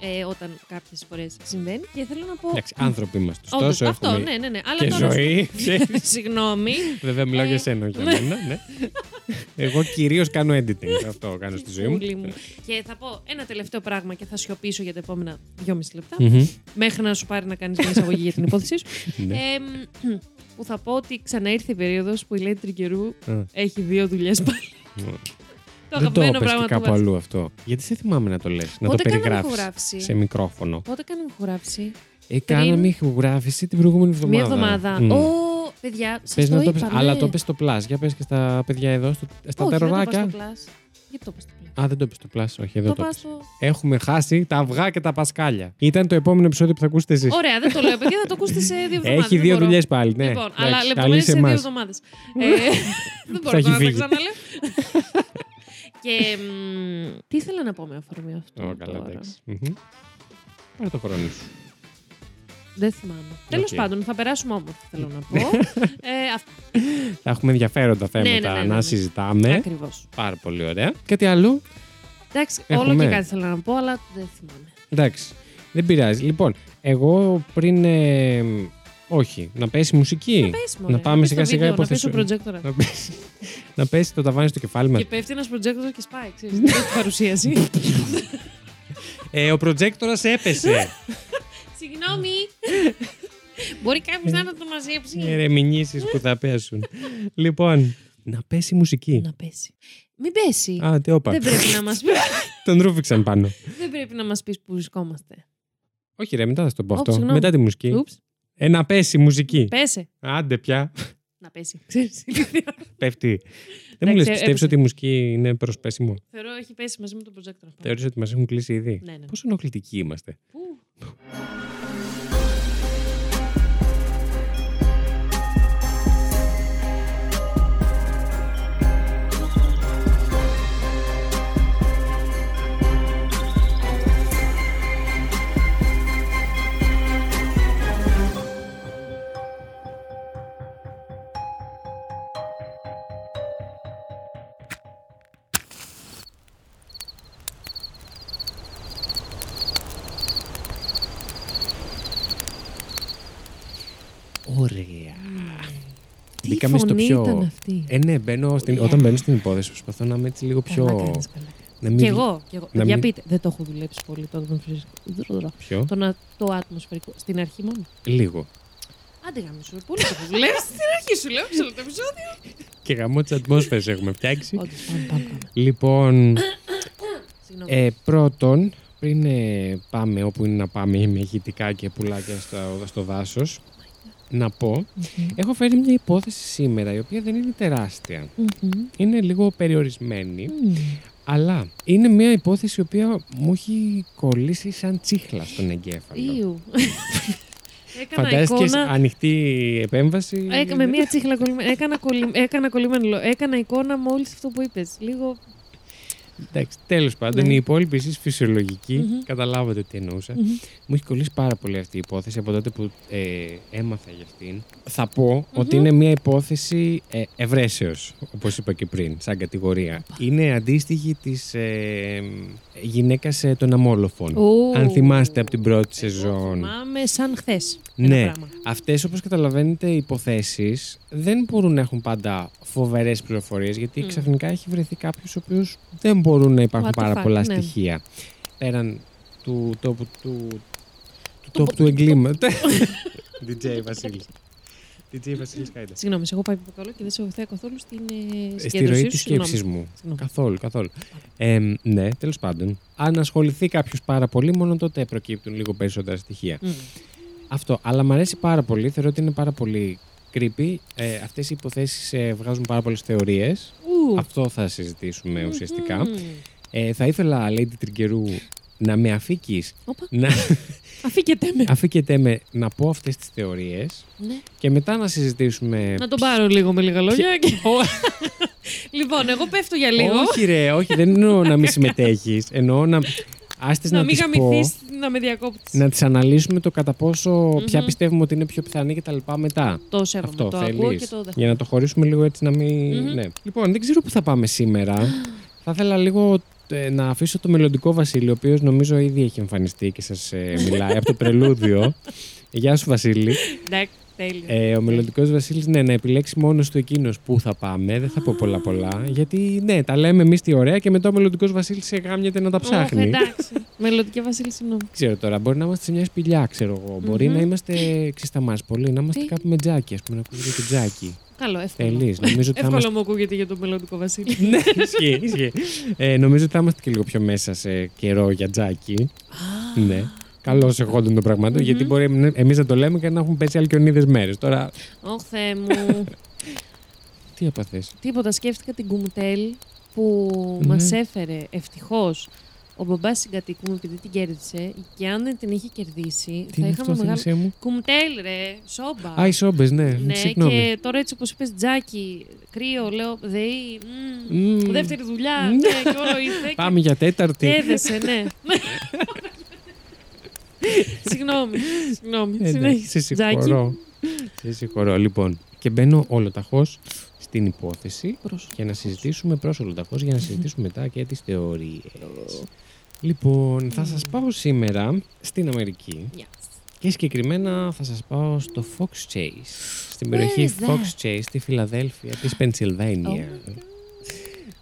ε, όταν κάποιες φορές συμβαίνει. Και θέλω να πω. Εντάξει, άνθρωποι είμαστε. Όντως, Ωστόσο, αυτό, έχουμε ναι, ναι, ναι. Αλλά και τώρα. ζωή. ξέρεις. Συγγνώμη. Βέβαια, μιλάω για Ε, σένα, όχι για ναι. μένα. ναι. Εγώ κυρίω κάνω editing. Αυτό κάνω στη ζωή μου. Πουλί μου. Και θα πω ένα τελευταίο πράγμα και θα σιωπήσω για τα επόμενα δυόμιση λεπτά. Μμμ. Μέχρι να σου πάρει να κάνεις μια εισαγωγή για την υπόθεσή σου. Ναι. Ε, μ, που θα πω ότι ξαναήρθε η περίοδος που η Λέτη Τρικερού Α. έχει δύο δουλειές πάλι. το Δεν το αγαπημένο έπες και πράγμα του κάπου Βασίλη. αλλού αυτό. Γιατί σε θυμάμαι να το λες, να το Πότε κάναμε περιγράφεις ηχογράφηση; σε μικρόφωνο. Πότε κάναμε ηχογράφηση; Ε, κάναμε ηχογράφηση την προηγούμενη εβδομάδα. Μία εβδομάδα. Μμ. Ω, παιδιά, σας Πες το να το είπα, πες, ναι. αλλά το πες στο πλάς. Για πες και στα παιδιά εδώ, στο, στα Όχι, δεν το είπα τεροράκια. στο πλάς. Γιατί το είπα στο πλάς. Α, δεν το είπες στο πλάς, όχι, εδώ Το το, είπα είπες. στο... Έχουμε χάσει τα αυγά και τα πασκάλια. Ήταν το επόμενο επεισόδιο που θα ακούσετε εσείς. Ωραία, δεν το λέω, παιδιά, θα το ακούσετε σε δύο εβδομάδες. Έχει δεν δύο μπορώ. δουλειές πάλι, ναι. Λοιπόν, αλλά Εντάξει, λεπτομέρειες καλή σε σε δύο εμάς. εβδομάδες. δεν Θα μπορώ έχει να τα φύγει. ξαναλέω. και μ, τι ήθελα να πω με αφορμή αυτό. Ω, καλά, τώρα. εντάξει. Μμμ. Πάρε το χρόνο σου. Δεν θυμάμαι. Τέλος Οκ. πάντων, θα περάσουμε όμορφα, θέλω να πω. ε, αυτό Θα έχουμε ενδιαφέροντα θέματα ναι, ναι, ναι, να ναι. συζητάμε. ακριβώς. Πάρα πολύ ωραία. Κάτι άλλο. Εντάξει, Έχουμε. όλο και κάτι θέλω να πω, αλλά δεν θυμάμαι. Εντάξει. Δεν πειράζει. Λοιπόν, εγώ πριν. ε, όχι, να πέσει μουσική. Να πες, μωρέ, να πάμε πες σιγά το σιγά βίντεο, Να πέσει ο υποθέσω. προτζέκτορα. Να πέσει, να πέσει το ταβάνι στο κεφάλι μας. Και πέφτει ένας προτζέκτορα και σπάει, ξέρεις. Δεν έχει παρουσίαση. Ε, ο προτζέκτορα έπεσε. Συγγνώμη. Μπορεί κάποιος να το μαζέψει. Ε, Ερεμηνήσεις που θα πέσουν. λοιπόν, να πέσει μουσική. Να πέσει. Μην πέσει. Α, τι όπα. Δεν πρέπει να μας πεις. Τον ρούφηξαν πάνω. Δεν πρέπει να μας πεις που βρισκόμαστε. Όχι, ρε, μετά θα σου το πω Ω, αυτό. συγγνώμη. Μετά τη μουσική. Ούψ. Ε, να πέσει μουσική. Πέσε. Άντε πια. Να πέσει. Ξέρεις. Πέφτει. Δεν μου λες, Εντάξει, πιστεύεις έπεσε. ότι η μουσική είναι προ πέσιμο. Θεωρώ έχει πέσει μαζί με τον προτζέκτορα. Θεωρείς ότι μας έχουν κλείσει ήδη; Ναι, ναι. Πόσο ενοχλητικοί είμαστε. Πού; Música Τι Μπήκαμε στο φωνή πιο- ήταν αυτή; Ε, ναι, μπαίνω στην... όταν μπαίνω στην υπόθεση προσπαθώ να είμαι έτσι λίγο πιο. Καλά κάνεις, καλά. Να μην... Κι εγώ. Κι εγώ. να Για μην- πείτε, δεν το έχω δουλέψει πολύ το ατμοσφαιρικό. Πιο. Το, να- το ατμοσφαιρικό. Στην αρχή μόνο. Λίγο. Άντε γάμι σου, πολύ το έχω δουλέψεις. Στην αρχή σου λέω, σε όλο το επεισόδιο. Και γαμό τις ατμόσφαιρες έχουμε φτιάξει. Όντως, πάμε, πάμε, πάμε. λοιπόν, Συγγνώμη. ε, πρώτον, πριν ε, πάμε όπου είναι να πάμε με ηχητικά και πουλάκια στο, στο δάσο, να πω, Μμμ. έχω φέρει μια υπόθεση σήμερα η οποία δεν είναι τεράστια. Μμμ. Είναι λίγο περιορισμένη, Μμμ. αλλά είναι μια υπόθεση η οποία μου έχει κολλήσει σαν τσίχλα στον εγκέφαλο. Ήου. Έκανα Φαντάστηκες εικόνα. ανοιχτή επέμβαση. Έκα, με μία τσίχλα κολλημένη. Έκανα, κολλη... έκανα κολλημένο. λόγο. Έκανα εικόνα μόλις αυτό που είπες. Λίγο. Εντάξει, τέλος πάντων, Ναι. οι υπόλοιποι εσείς φυσιολογικοί, Μμμ. καταλάβατε τι εννοούσα. Μμμ. Μου έχει κολλήσει πάρα πολύ αυτή η υπόθεση από τότε που ε, έμαθα για αυτήν. Θα πω ότι είναι μια υπόθεση ε, ευρέσεως, όπως είπα και πριν, σαν κατηγορία. Είναι αντίστοιχη της ε, γυναίκας των αμόλοφων. Ου. Αν θυμάστε από την πρώτη Εγώ σεζόν. Θυμάμαι σαν χθες. Ναι, αυτές όπως καταλαβαίνετε οι υποθέσεις δεν μπορούν να έχουν πάντα φοβερές πληροφορίες γιατί Μμ. ξαφνικά έχει βρεθεί κάποιος ο οποίος δεν μπορούν να υπάρχουν What the πάρα fuck, πολλά ναι. στοιχεία. Πέραν του τόπου του, του, Του τόπου πο- του εγκλήματος. DJ Βασίλης. DJ Βασίλης Χάιντα. Συγγνώμη, σε έχω πάει πιο καλό και δεν σε βοηθάει καθόλου στην ε, Στη συγκέντρωσή ροή σου, της συγγνώμη. σκέψης μου. Συγγνώμη. Καθόλου, καθόλου. Ε, ναι, τέλος πάντων. Αν ασχοληθεί κάποιος πάρα πολύ, μόνο τότε προκύπτουν λίγο περισσότερα στοιχεία. Μμ. Αυτό. Αλλά μου αρέσει πάρα πολύ. Θεωρώ ότι είναι πάρα πολύ creepy. Ε, Αυτές οι υποθέσεις ε, βγάζουν πάρα πολλές θεωρίες. Ου. Αυτό θα συζητήσουμε ουσιαστικά. Μμμ. Ε, θα ήθελα, Lady Τριγκερού, να με αφήκεις Όπα, να αφήκετε με. αφήκετε με να πω αυτές τις θεωρίες Ναι. και μετά να συζητήσουμε... Να τον πάρω λίγο με λίγα λόγια. και- λοιπόν, εγώ πέφτω για λίγο. όχι ρε, όχι, δεν εννοώ να μην συμμετέχεις. Εννοώ να... Άστες να, να μην τις πω, γαμηθείς να με διακόπτεις. να τις αναλύσουμε το κατά πόσο ποια Μμμ. πιστεύουμε ότι είναι πιο πιθανή και τα λοιπά μετά. Το σέβομαι. Αυτό το θέλεις. ακούω και το δέχομαι. Για να το χωρίσουμε λίγο έτσι να μην... Μμμ. Ναι. Λοιπόν, δεν ξέρω που θα πάμε σήμερα. θα ήθελα λίγο ε, να αφήσω το μελλοντικό Βασίλη, ο οποίος νομίζω ήδη έχει εμφανιστεί και σας ε, μιλάει από το πρελούδιο. Γεια σου Βασίλη. Εντάξει, τέλειος. Ε, ο μελλοντικός Βασίλης, ναι, να επιλέξει μόνος του εκείνος που θα πάμε. Δεν θα πω πολλά πολλά. Γιατί, ναι, τα λέμε εμείς τι ωραία και μετά ο μελλοντικός Βασίλης σε γάμιεται να τα Ωχ, ψάχνει. εντάξει. Μελλοντική Βασίλη, συγγνώμη. ξέρω τώρα, μπορεί να είμαστε σε μια σπηλιά, ξέρω εγώ. Μπορεί Μμμ. να είμαστε, ξέρεις τα μας πολύ, να είμαστε Τι; κάπου με τζάκι, ας πούμε, να ακούγεται και τζάκι. Καλό, εύκολο. Θέλεις. Νομίζω ότι θα Εύκολο είμαστε. μου ακούγεται για το μελλοντικό Βασίλη. ναι, ισχύει, ισχύει. Ε, νομίζω ότι θα είμαστε και λίγο πιο μέσα σε καιρό για τζάκι. ναι. Καλώς εχόντων των πραγμάτων, Μμμ. γιατί μπορεί εμείς να το λέμε και να έχουμε πέσει αλκιονίδε μέρες. Τώρα, Ωχ, Θεέ μου. τι έπαθες; Τίποτα, σκέφτηκα την κουμουτέλ που Ναι. μας έφερε ευτυχώς ο μπαμπάς συγκατοίκου μου επειδή την κέρδισε και αν δεν την είχε κερδίσει Τι θα είναι είχαμε αυτό, μεγάλο... θέλησέ μου; Κουμουτέλ ρε, σόμπα. Α, οι σόμπες, ναι. ναι, Συγγνώμη. και τώρα έτσι όπως είπες τζάκι, κρύο, λέω, δεή, μμ, Μμμ. δεύτερη δουλειά, Μμ. ναι, και όλο ήρθε. Πάμε για τέταρτη. Και έδεσε, ναι. συγγνώμη, συγγνώμη, Ε, ναι, συνέχισε. Σε Τζάκι. συγχωρώ. Σε συγχωρώ. Λοιπόν, και μπαίνω όλοταχώς στην υπόθεση Πρόσωπο. για να συζητήσουμε προς όλοταχώς για να συζητήσουμε μετά και τις θεωρίες. Λοιπόν, θα σας πάω σήμερα στην Αμερική Yes. και συγκεκριμένα θα σας πάω στο Fox Chase. Στην Where περιοχή is that? Fox Chase στη Φιλαδέλφια της Πενσιλβάνια. Oh my God.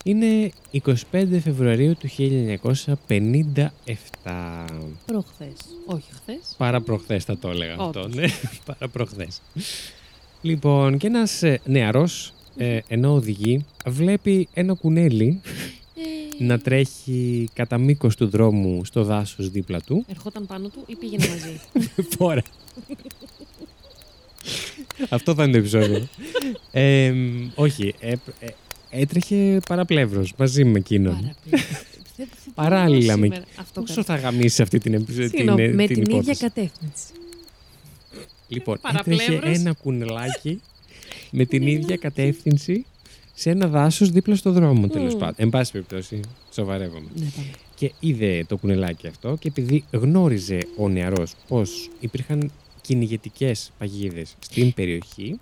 Είναι 25 Φεβρουαρίου του 1957. Προχθές. Όχι χθες. Παρά προχθές θα το έλεγα αυτό, Όντως. ναι. Παρά προχθές. Λοιπόν, και ένας ε, νεαρός, ε, ενώ οδηγεί, βλέπει ένα κουνέλι Ε, να τρέχει κατά μήκος του δρόμου στο δάσος δίπλα του. Ερχόταν πάνω του ή πήγαινε μαζί; Φόρα. Αυτό θα είναι το επεισόδιο. Ε, όχι, ε, ε, έτρεχε παραπλεύρος μαζί με εκείνον. Παραπλή- Δεν- δεν Παράλληλα μπορώ με- σήμερα. Αυτό Πόσο κατά- θα γαμίσει αυτή την, επεισο- την, Συγγνώμη, ε, με την την ίδια υπόθεση. κατεύθυνση. Λοιπόν, έτρεχε Παραπλεύρος. ένα κουνελάκι με την ίδια κατεύθυνση σε ένα δάσος δίπλα στο δρόμο, τέλος Μμμ. πάντων. Εν πάση περιπτώσει, σοβαρεύομαι. Ναι, πάμε. Και είδε το κουνελάκι αυτό και επειδή γνώριζε ο νεαρός πως υπήρχαν κυνηγετικές παγίδες στην περιοχή,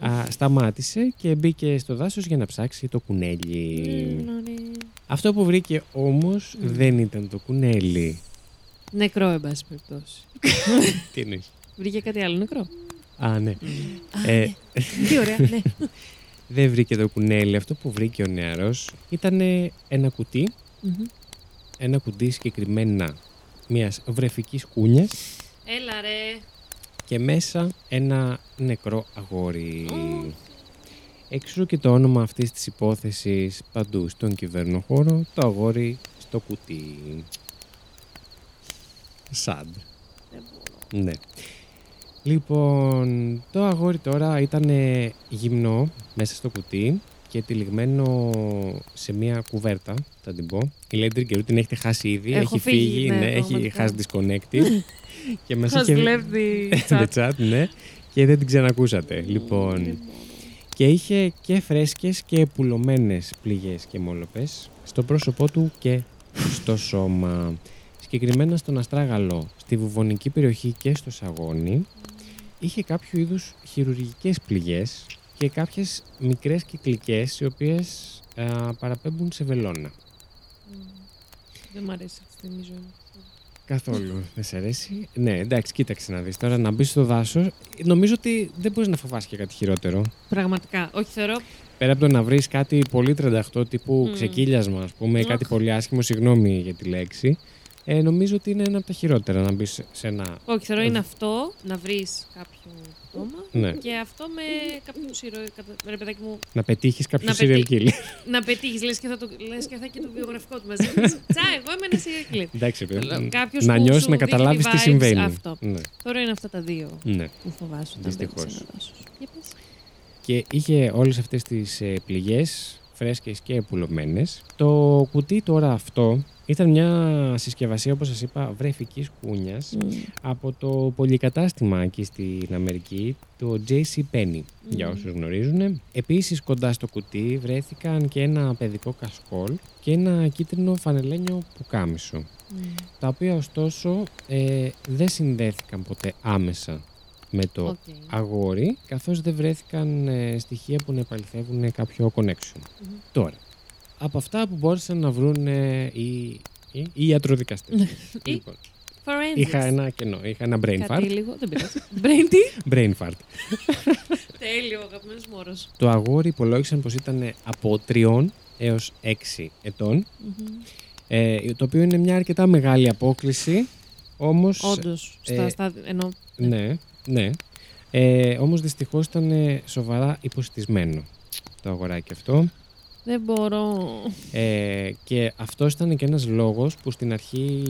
α, σταμάτησε και μπήκε στο δάσος για να ψάξει το κουνέλι. Ναι, ναι. Αυτό που βρήκε όμως Μμ. δεν ήταν το κουνέλι. Νεκρό, εν πάση περιπτώσει. Τι εννοείς; Βρήκε κάτι άλλο νεκρό; Α, ναι. Α, Ε, ναι. Τι ωραία, ναι. Δεν βρήκε το κουνέλι. Αυτό που βρήκε ο νεαρός ήταν ένα κουτί, Μμμ. ένα κουτί συγκεκριμένα μιας βρεφικής κούνιας Έλα ρε. Και μέσα ένα νεκρό αγόρι. Ω. Έξω και το όνομα αυτής της υπόθεσης παντού στον κυβερνοχώρο, το αγόρι στο κουτί. Σαντ. Δεν μπορώ. Ναι. Λοιπόν, το αγόρι τώρα ήταν γυμνό μέσα στο κουτί και τυλιγμένο σε μια κουβέρτα, θα την πω. Η Lady Trigger την έχετε χάσει ήδη, Έχω έχει φύγει, φύγει, ναι, ναι, έχει πραγματικά. χάσει disconnected. και μας Has είχε... left the the chat. chat, ναι. Και δεν την ξανακούσατε. Δεν Λοιπόν, μπορώ. και είχε και φρέσκες και πουλωμένες πληγές και μόλοπες στο πρόσωπό του και στο σώμα. Συγκεκριμένα στον Αστράγαλο, στη βουβονική περιοχή και στο Σαγόνι, είχε κάποιο είδους χειρουργικές πληγές και κάποιες μικρές κυκλικές οι οποίες α, παραπέμπουν σε βελόνα. Μμ. Δεν μ' αρέσει αυτή τη στιγμή η ζωή μου. Καθόλου. Δεν σε αρέσει. Ναι, εντάξει, κοίταξε να δεις. Τώρα να μπεις στο δάσος, νομίζω ότι δεν μπορείς να φοβάσαι και κάτι χειρότερο. Πραγματικά. Όχι, θεωρώ. Πέρα από το να βρεις κάτι πολύ 38 τύπου Μμ. ξεκύλιασμα, ας πούμε, ή Αχ. κάτι πολύ άσχημο, συγγνώμη για τη λέξη, ε, νομίζω ότι είναι ένα από τα χειρότερα να μπεις σε ένα. Όχι, θεωρώ Ε, είναι αυτό να βρεις κάποιο πτώμα Ναι, και αυτό με κάποιο ήρωα. κατα- Ρε παιδάκι μου, να πετύχεις κάποιο Να serial killer. να πετύχεις, λες και, θα το, λες και θα έχει το βιογραφικό του μαζί. Τσα, εγώ είμαι ένα serial killer. Εντάξει, παιδί. Κάποιος Να που νιώσεις, σου να δείχνει καταλάβεις τι vibes, συμβαίνει. αυτό. Ναι, Τώρα είναι αυτά τα δύο ναι. που φοβάσαι όταν Δυστυχώς. μπαίνεις σε ένα δάσος. Για πες. Και είχε όλες αυτές τις ε, πληγές, φρέσκες και πουλωμένες. Το κουτί τώρα αυτό ήταν μια συσκευασία, όπως σας είπα, βρεφικής κούνιας από το πολυκατάστημα εκεί στην Αμερική, το JC Penney, για Μμμ. όσους γνωρίζουν. Επίσης κοντά στο κουτί βρέθηκαν και ένα παιδικό κασκόλ και ένα κίτρινο φανελένιο πουκάμισο, Μμ. τα οποία ωστόσο ε, δεν συνδέθηκαν ποτέ άμεσα με το Οκ. αγόρι, καθώς δεν βρέθηκαν ε, στοιχεία που να επαληθεύουν κάποιο connection. Μμμ. Τώρα, από αυτά που μπόρεσαν να βρουν ε, οι, οι, οι ιατροδικαστές. Ή λοιπόν, Forensics. είχα ένα κενό, είχα ένα brain Κάτι fart. λίγο, δεν πειράζει. Brain τι; Brain fart. Τέλειο, αγαπημένος μόρος. Το αγόρι υπολόγισαν πως ήταν από 3 έως 6 ετών, Μμμ. ε, το οποίο είναι μια αρκετά μεγάλη απόκληση, όμως... Όντως, στα, ε, στα, ενώ, Ναι, ναι. Ε, όμως δυστυχώς ήταν ε, σοβαρά υποστισμένο το αγοράκι αυτό. Δεν μπορώ. Ε, και αυτός ήταν και ένας λόγος που στην αρχή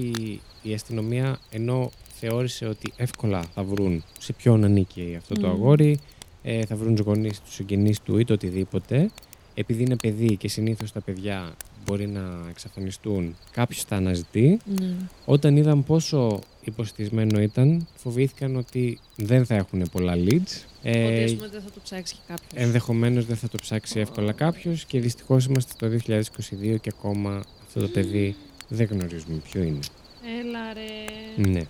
η αστυνομία ενώ θεώρησε ότι εύκολα θα βρουν σε ποιον ανήκει αυτό το Μμμ. αγόρι, ε, θα βρουν τους γονείς, τους συγγενείς του ή το οτιδήποτε, επειδή είναι παιδί και συνήθως τα παιδιά μπορεί να εξαφανιστούν, κάποιος τα αναζητεί. Ναι. Όταν είδαν πόσο υποστισμένο ήταν, φοβήθηκαν ότι δεν θα έχουν πολλά leads. Ότι Ε, ας πούμε δεν θα το ψάξει και κάποιος. ενδεχομένως δεν θα το ψάξει εύκολα κάποιος και δυστυχώς είμαστε το 2022 και ακόμα αυτό το παιδί δεν γνωρίζουμε ποιο είναι. Έλα ρε. Ναι.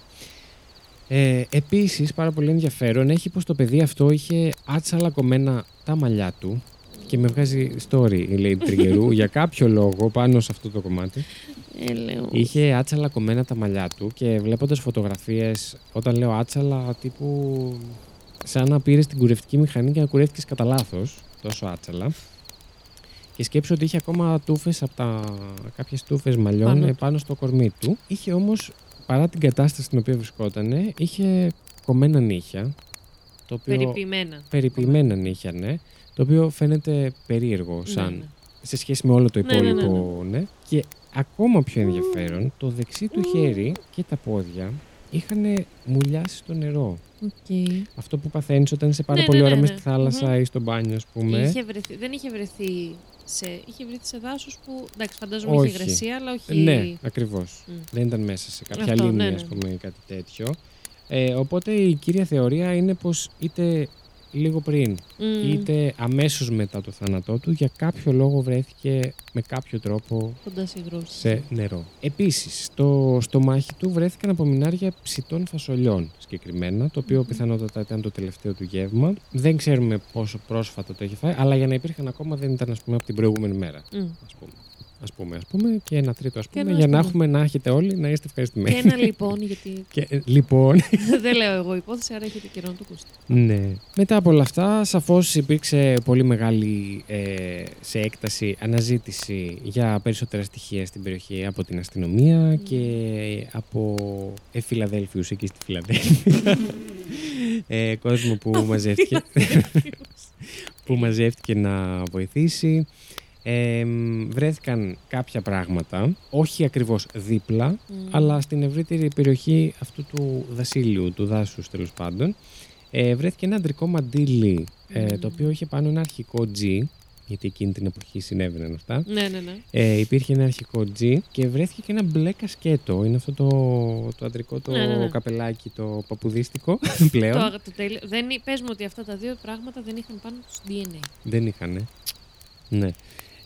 Ε, επίσης, πάρα πολύ ενδιαφέρον, έχει πως το παιδί αυτό είχε άτσαλα κομμένα τα μαλλιά του και με βγάζει story η Lady Triggerού για κάποιο λόγο πάνω σε αυτό το κομμάτι. Έλεος. Είχε άτσαλα κομμένα τα μαλλιά του και βλέποντας φωτογραφίες, όταν λέω άτσαλα, τύπου σαν να πήρες την κουρευτική μηχανή και να κουρεύτηκες κατά λάθος, τόσο άτσαλα. Και σκέψω ότι είχε ακόμα τούφες από τα κάποιες τούφες μαλλιών Πάνω πάνω, του. πάνω στο κορμί του. Είχε όμως, παρά την κατάσταση στην οποία βρισκόταν, είχε κομμένα νύχια. Το οποίο, Περιποιημένα. περιποιημένα νύχια, ναι. Το οποίο φαίνεται περίεργο σαν Ναι, ναι. σε σχέση με όλο το Ναι, ναι, ναι, υπόλοιπο, ναι. Και ακόμα πιο ενδιαφέρον, το δεξί του χέρι και τα πόδια είχαν μουλιάσει στο νερό. Οκ. Αυτό που παθαίνεις όταν είσαι πάρα Ναι, πολύ ναι, ώρα ναι, μέσα ναι. στη θάλασσα ή στο μπάνιο, ας πούμε. Είχε βρεθεί, δεν είχε βρεθεί σε, είχε βρεθεί σε δάσος που. Εντάξει, φαντάζομαι Όχι. είχε υγρασία, αλλά όχι. Ναι, ακριβώς. Μμ. Δεν ήταν μέσα σε κάποια Αυτό, λίμνη, ναι, ας ναι. πούμε, ή κάτι τέτοιο. Ε, οπότε η κύρια θεωρία είναι πως είτε λίγο πριν, Μμ. είτε αμέσως μετά το θάνατό του, για κάποιο λόγο βρέθηκε με κάποιο τρόπο Κοντά σε υγρό. σε νερό. Επίσης, στο στομάχι του βρέθηκαν απομεινάρια ψητών φασολιών συγκεκριμένα, το οποίο Μμμ. πιθανότατα ήταν το τελευταίο του γεύμα. Δεν ξέρουμε πόσο πρόσφατα το έχει φάει, αλλά για να υπήρχαν ακόμα δεν ήταν ας πούμε, από την προηγούμενη μέρα. Μμ. Ας πούμε. Ας πούμε, ας πούμε, και ένα τρίτο, ας Και πούμε, ένα για ας να πούμε. έχουμε να έχετε όλοι να είστε Και ευχαριστημένοι. ένα λοιπόν, γιατί Και, ε, λοιπόν, δεν λέω εγώ υπόθεση, άρα έχετε καιρό να το ακούσετε. ναι. Μετά από όλα αυτά, σαφώς υπήρξε πολύ μεγάλη ε, σε έκταση αναζήτηση για περισσότερα στοιχεία στην περιοχή από την αστυνομία και από ε, Φιλαδέλφιους εκεί στη Φιλαδέλφια. ε, κόσμο που μαζεύτηκε, που μαζεύτηκε να βοηθήσει. Ε, μ, βρέθηκαν κάποια πράγματα, όχι ακριβώς δίπλα, Μμ. αλλά στην ευρύτερη περιοχή αυτού του δασίλειου, του δάσους τέλος πάντων, ε, βρέθηκε ένα αντρικό μαντίλι, ε, Μμμ. το οποίο είχε πάνω ένα αρχικό G γιατί εκείνη την εποχή συνέβαιναν αυτά. Ναι, ναι, ναι. Ε, υπήρχε ένα αρχικό G και βρέθηκε και ένα μπλε κασκέτο. Είναι αυτό το, το αντρικό το Ναι, ναι, ναι. καπελάκι, το παπουδίστικο πλέον. Το, το τέλειο. Δεν, εί- πες μου ότι αυτά τα δύο πράγματα δεν είχαν πάνω τους DNA. Δεν είχανε. Ναι.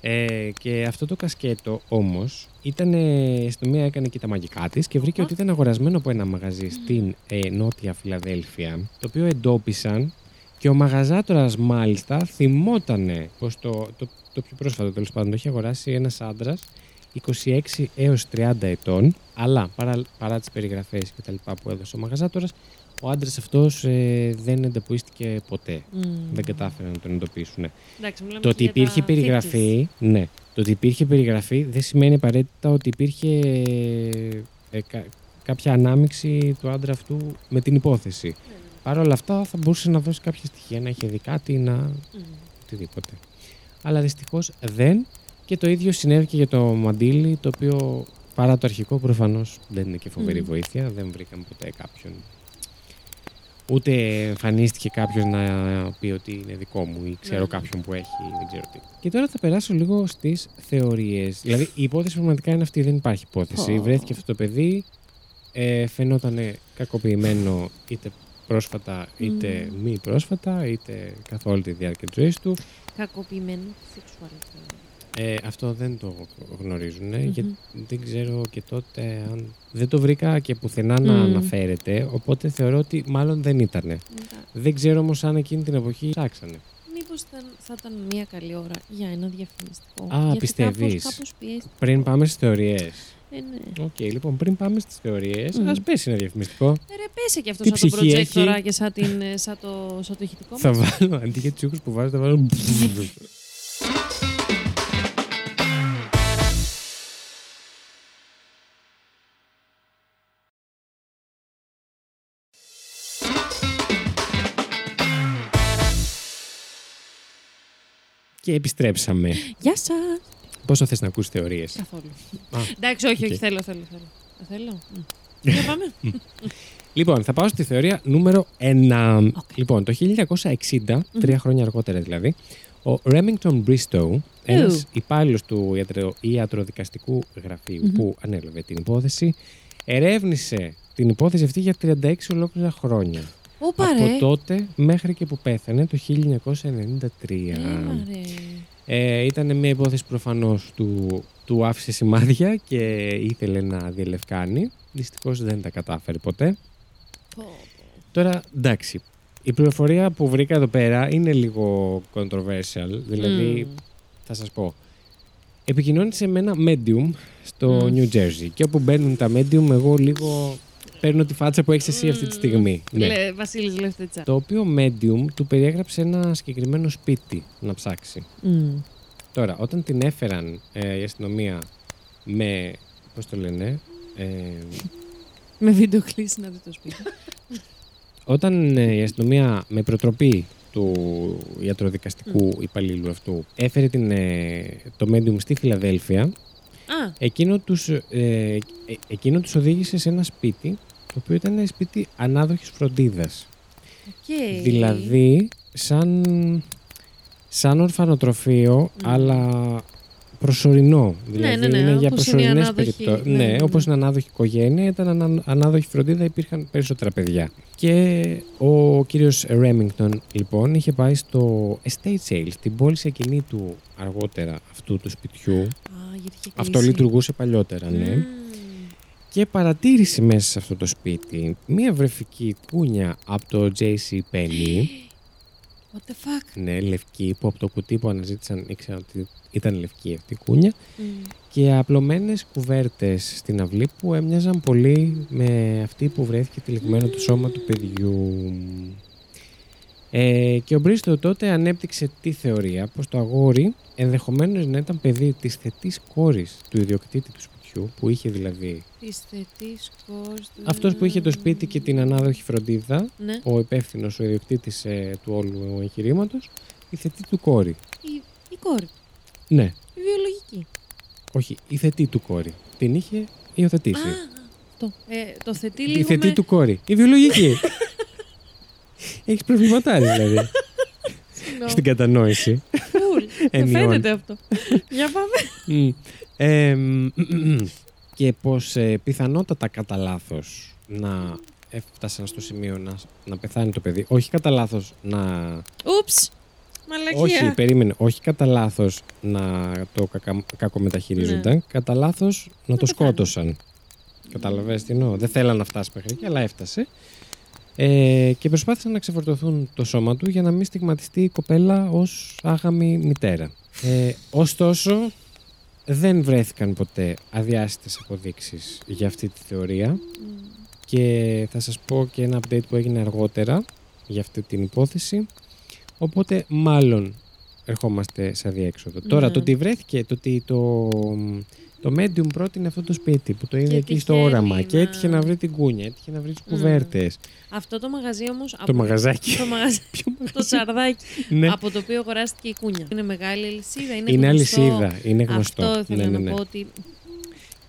Ε, και αυτό το κασκέτο όμως ήταν. Η αστυνομία έκανε και τα μαγικά της και βρήκε Οχα. ότι ήταν αγορασμένο από ένα μαγαζί στην ε, νότια Φιλαδέλφια. Το οποίο εντόπισαν και ο μαγαζάτορας μάλιστα θυμότανε πως το, το, το πιο πρόσφατο τέλος πάντων το είχε αγοράσει ένας άντρας 26 έως 30 ετών αλλά παρά, παρά τις περιγραφές και τα λοιπά που έδωσε ο μαγαζάτορας ο άντρας αυτός ε, δεν εντοπίστηκε ποτέ. Δεν κατάφεραν να τον εντοπίσουν. Εντάξει, μιλάμε Το και ότι για τα υπήρχε 50s. περιγραφή, ναι. Το ότι υπήρχε περιγραφή δεν σημαίνει απαραίτητα ότι υπήρχε ε, κα- κάποια ανάμειξη του άντρα αυτού με την υπόθεση. Ναι, ναι. Παρ' όλα αυτά θα μπορούσε να δώσει κάποια στοιχεία, να είχε δει κάτι, να Μμμ. οτιδήποτε. Αλλά δυστυχώς δεν. Και το ίδιο συνέβη και για το μαντίλι, το οποίο παρά το αρχικό προφανώς δεν είναι και φοβερή Μμμ. βοήθεια. Δεν βρήκαμε ποτέ κάποιον. Ούτε εμφανίστηκε κάποιος να πει ότι είναι δικό μου ή ξέρω Ναι, ναι. κάποιον που έχει, δεν ξέρω τι. Και τώρα θα περάσω λίγο στις θεωρίες. Δηλαδή η υπόθεση πραγματικά είναι αυτή, δεν υπάρχει υπόθεση. Πω. Βρέθηκε αυτό το παιδί, ε, φαινόταν κακοποιημένο είτε πρόσφατα είτε Μμμ. μη πρόσφατα, είτε καθ' όλη τη διάρκεια της ζωής του. Κακοποιημένο σεξουαλικά. Ε, αυτό δεν το γνωρίζουν Μμμ. και δεν ξέρω και τότε αν... Δεν το βρήκα και πουθενά να Μμ. αναφέρεται, οπότε θεωρώ ότι μάλλον δεν ήτανε. Δεν ξέρω όμως αν εκείνη την εποχή ψάξανε. Μήπως θα ήταν μια καλή ώρα για ένα διαφημιστικό. Α, Γιατί πιστεύεις. Κάπως, κάπως πιέστηκε. Πριν πάμε στις θεωρίες. Ε, ναι. Οκ, λοιπόν, πριν πάμε στις θεωρίες, Μμ. ας πέσει ένα διαφημιστικό. Ε, ρε, πέσε και αυτό Τι σαν το ψυχή project έχει. τώρα και σαν, την, ε, σαν, το, σαν το ηχητικό Θα μας. βάλω, αντί για τους ήχους που βάζω, θα βάλω... Και επιστρέψαμε. Γεια σας! Πόσο θες να ακούσεις θεωρίες; Καθόλου. Α, Εντάξει, όχι, όχι, οκ. θέλω, θέλω. θέλω. Α, θέλω. Μμ. Για πάμε. Λοιπόν, θα πάω στη θεωρία νούμερο 1. Οκ. Λοιπόν, το 1960, τρία χρόνια αργότερα δηλαδή, ο Remington Bristow, ένας υπάλληλος του ιατρο, ιατροδικαστικού γραφείου Μμμ. που ανέλαβε την υπόθεση, ερεύνησε την υπόθεση αυτή για 36 ολόκληρα χρόνια. Ωπα Από ρε. τότε μέχρι και που πέθανε το 1993. Έλα, ρε. Ε, ήταν μια υπόθεση προφανώς του, του άφησε σημάδια και ήθελε να διελευκάνει. Δυστυχώς δεν τα κατάφερε ποτέ. Πω, πω. Τώρα, εντάξει, η πληροφορία που βρήκα εδώ πέρα είναι λίγο controversial. Δηλαδή, Μμ. θα σας πω. Επικοινώνησε με ένα medium στο Μμ. New Jersey. Και όπου μπαίνουν τα medium, εγώ λίγο παίρνω τη φάτσα που έχεις εσύ αυτή τη Μμ. στιγμή. Ναι. Λες, Βασίλης Λευτετσα. Το οποίο medium του περιέγραψε ένα συγκεκριμένο σπίτι να ψάξει. Μμ. Τώρα, όταν την έφεραν ε, η αστυνομία με. Πώς το λένε. Ε, Με βίντεο κλείσει να δει το σπίτι. όταν ε, η αστυνομία με προτροπή του ιατροδικαστικού υπαλλήλου αυτού έφερε την, ε, το medium στη Φιλαδέλφια, Α, εκείνο τους, ε, ε, εκείνο τους οδήγησε σε ένα σπίτι, το οποίο ήταν ένα σπίτι ανάδοχης φροντίδας. οκ. Δηλαδή, σαν, σαν ορφανοτροφείο, Μμ. αλλά προσωρινό. Δηλαδή, ναι, ναι, είναι για όπως είναι η προσωρινές ανάδοχη, περιπτώσεις. ναι, Ναι, ναι, ναι. όπως είναι ανάδοχη οικογένεια, ήταν ανα, ανάδοχη φροντίδα, υπήρχαν περισσότερα παιδιά. Και ο κύριος Ρέμιγκτον, λοιπόν, είχε πάει στο estate sale, στην πώληση εκείνη του αργότερα αυτού του σπιτιού. Α, γιατί είχε Αυτό κλείσει. λειτουργούσε παλιότερα, ναι. Μμ. Και παρατήρησε μέσα σε αυτό το σπίτι μία βρεφική κούνια από το JC Penney. What the fuck; Ναι, λευκή, που από το κουτί που αναζήτησαν ήξεραν ότι ήταν λευκή αυτή η κούνια. Μμ. Και απλωμένες κουβέρτες στην αυλή που έμοιαζαν πολύ με αυτή που βρέθηκε τυλιγμένο το σώμα του παιδιού. Ε, και ο Μπρίστο τότε ανέπτυξε τη θεωρία πως το αγόρι ενδεχομένως να ήταν παιδί της θετής κόρης του ιδιοκτήτη του σπιτιού, που είχε δηλαδή Της θετής κόρης του- αυτός που είχε το σπίτι και την ανάδοχη φροντίδα, Ναι. ο υπεύθυνος, ο ιδιοκτήτης ε, του όλου εγχειρήματος, η θετή του κόρη. Η, η κόρη. Ναι, Η βιολογική. όχι, η θετή του κόρη. Την είχε υιοθετήσει. Α, αυτό. Ε, το θετή η λίγο θετή με... του κόρη. Η βιολογική. Έχεις προβληματάρει δηλαδή Συγγνώμη. στην κατανόηση. Φουλ. Δεν ενιών. φαίνεται αυτό. Για πάμε. Μμ. Ε, μ, μ, μ. και πως ε, πιθανότατα κατά λάθος να έφτασαν στο σημείο να, να πεθάνει το παιδί. Όχι κατά λάθος να. Ούψ. Μαλακία. Όχι, περίμενε. Όχι κατά λάθος να το κακα, κακομεταχειρίζονταν. Κατά λάθος να, το πεθάνει. σκότωσαν. Καταλαβαίνεις τι εννοώ. Δεν θέλαν να φτάσει μέχρι εκεί, αλλά έφτασε. Ε, και προσπάθησαν να ξεφορτωθούν το σώμα του για να μην στιγματιστεί η κοπέλα ως άγαμη μητέρα. Ε, ωστόσο, δεν βρέθηκαν ποτέ αδιάστητες αποδείξεις για αυτή τη θεωρία Μμ. και θα σας πω και ένα update που έγινε αργότερα για αυτή την υπόθεση. Οπότε μάλλον ερχόμαστε σε αδιέξοδο. Τώρα Ναι. το ότι βρέθηκε, το ότι το, το Medium πρότεινε αυτό το σπίτι που το είδε Και εκεί στο τυχαίνει όραμα και να- έτυχε να βρει την κούνια, έτυχε να βρει τις Ναι. κουβέρτες, Αυτό το μαγαζί όμως. το μαγαζάκι. Το, μαγαζί, Ποιο το μαγαζί; τσαρδάκι. ναι. Από το οποίο αγοράστηκε η κούνια. Είναι μεγάλη αλυσίδα. Είναι, Είναι γνωστό. αλυσίδα, είναι γνωστό. Αυτό ήθελα ναι, ναι, να ναι. πω ότι.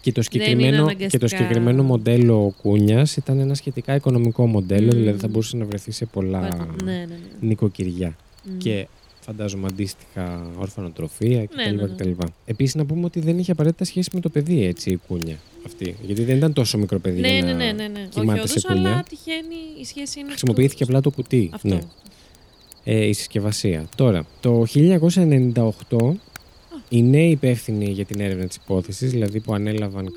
Και το, είναι συγκεκριμένο, και το αναγκαστικά. συγκεκριμένο μοντέλο κούνιας ήταν ένα σχετικά οικονομικό μοντέλο, Μμμ. δηλαδή θα μπορούσε να βρεθεί σε πολλά Ναι, ναι, ναι. νοικοκυριά. Μμ. και φαντάζομαι αντίστοιχα ορφανοτροφία κτλ. Ναι, ναι, ναι. κτλ. Επίσης να πούμε ότι δεν είχε απαραίτητα σχέση με το παιδί έτσι η κούνια αυτή. Γιατί δεν ήταν τόσο μικρό παιδί Ναι, για ναι, να ναι, ναι, ναι. Όχι κοιμάται σε όντως, κούνια. αλλά τυχαίνει η σχέση είναι. Χρησιμοποιήθηκε του- απλά το κουτί. Αυτό. Ναι. Ε, η συσκευασία. Τώρα, το 1998 οι νέοι υπεύθυνοι για την έρευνα της υπόθεσης, δηλαδή που ανέλαβαν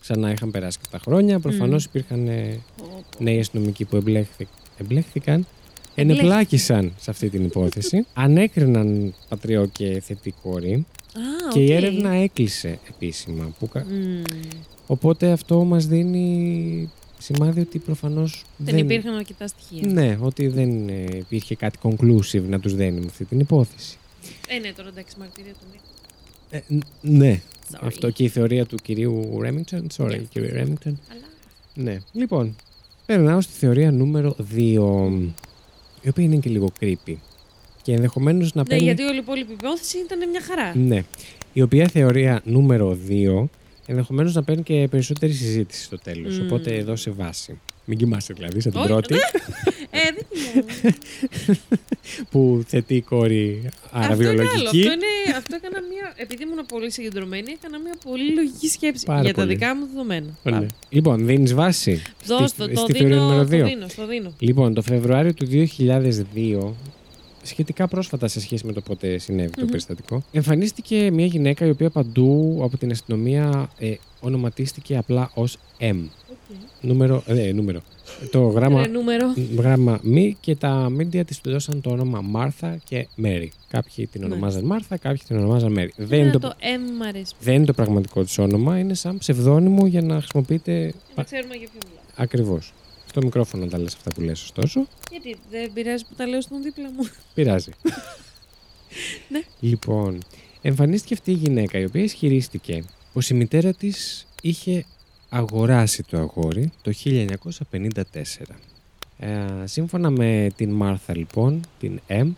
ξανά είχαν περάσει και τα χρόνια, προφανώς υπήρχαν ε, Πω, πω. νέοι αστυνομικοί που εμπλέχθη- εμπλέχθηκαν, Εμπλέχθηκαν. Ενεπλάκησαν σε αυτή την υπόθεση, ανέκριναν πατριό και θετή κόρη Α, και η οκ. έρευνα έκλεισε επίσημα. Που, κα- Μμ. οπότε αυτό μας δίνει σημάδι ότι προφανώς Δεν υπήρχαν αρκετά στοιχεία. Ναι, ότι δεν ε, υπήρχε κάτι conclusive να τους δένει με αυτή την υπόθεση. Ε, ναι, τώρα εντάξει, μαρτυρία του Νίκου. Ε, ν- ναι, Sorry. αυτό και η θεωρία του κυρίου Ρέμιντον. Sorry, Yeah. κύριε Ρέμιντον. Αλλά. Ναι. Λοιπόν, περνάω στη θεωρία νούμερο 2, η οποία είναι και λίγο creepy. Και ενδεχομένως να Ναι, παίρνει... γιατί όλη η υπόλοιπη υπόθεση ήταν μια χαρά. Ναι. Η οποία θεωρία νούμερο 2 ενδεχομένως να παίρνει και περισσότερη συζήτηση στο τέλος. Μμ. Οπότε εδώ σε βάση. Μην κοιμάσαι δηλαδή, σαν την Όχι, πρώτη, Ε, δεν θυμάμαι. που θετεί η κόρη Αυτό είναι άλλο. αραβιολογική. Αυτό, είναι, αυτό έκανα μια. Επειδή ήμουν πολύ συγκεντρωμένη, έκανα μια πολύ λογική σκέψη Πάρα για τα πολύ. δικά μου δεδομένα. Ναι. Πάμε. Λοιπόν, δίνεις βάση. Δώσ' στη, το, το στη θεωρία δίνω, νούμερο το 2. δίνω, στο δίνω. Λοιπόν, το Φεβρουάριο του 2002, σχετικά πρόσφατα σε σχέση με το πότε συνέβη το Μμμ. περιστατικό, εμφανίστηκε μια γυναίκα η οποία παντού από την αστυνομία ε, ονοματίστηκε απλά ως M. Νούμερο, ε, νούμερο. Το γράμμα, Ρε, νούμερο. γράμμα μη και τα μίντια της του δώσαν το όνομα Μάρθα και Μέρι. Κάποιοι την Ναι. ονομάζαν Μάρθα, κάποιοι την ονομάζαν Μέρι. Δεν είναι Εμένα το, το M μ' αρέσει. δεν είναι το πραγματικό της όνομα, είναι σαν ψευδόνυμο για να χρησιμοποιείτε Για να ξέρουμε για ποιο μιλάω. ακριβώς. Στο μικρόφωνο τα λες αυτά που λες ωστόσο. Γιατί δεν πειράζει που τα λέω στον δίπλα μου. Πειράζει. Ναι. Λοιπόν, εμφανίστηκε αυτή η γυναίκα η οποία ισχυρίστηκε πως η μητέρα της είχε αγοράσει το αγόρι το 1954. Ε, σύμφωνα με την Μάρθα λοιπόν, την M,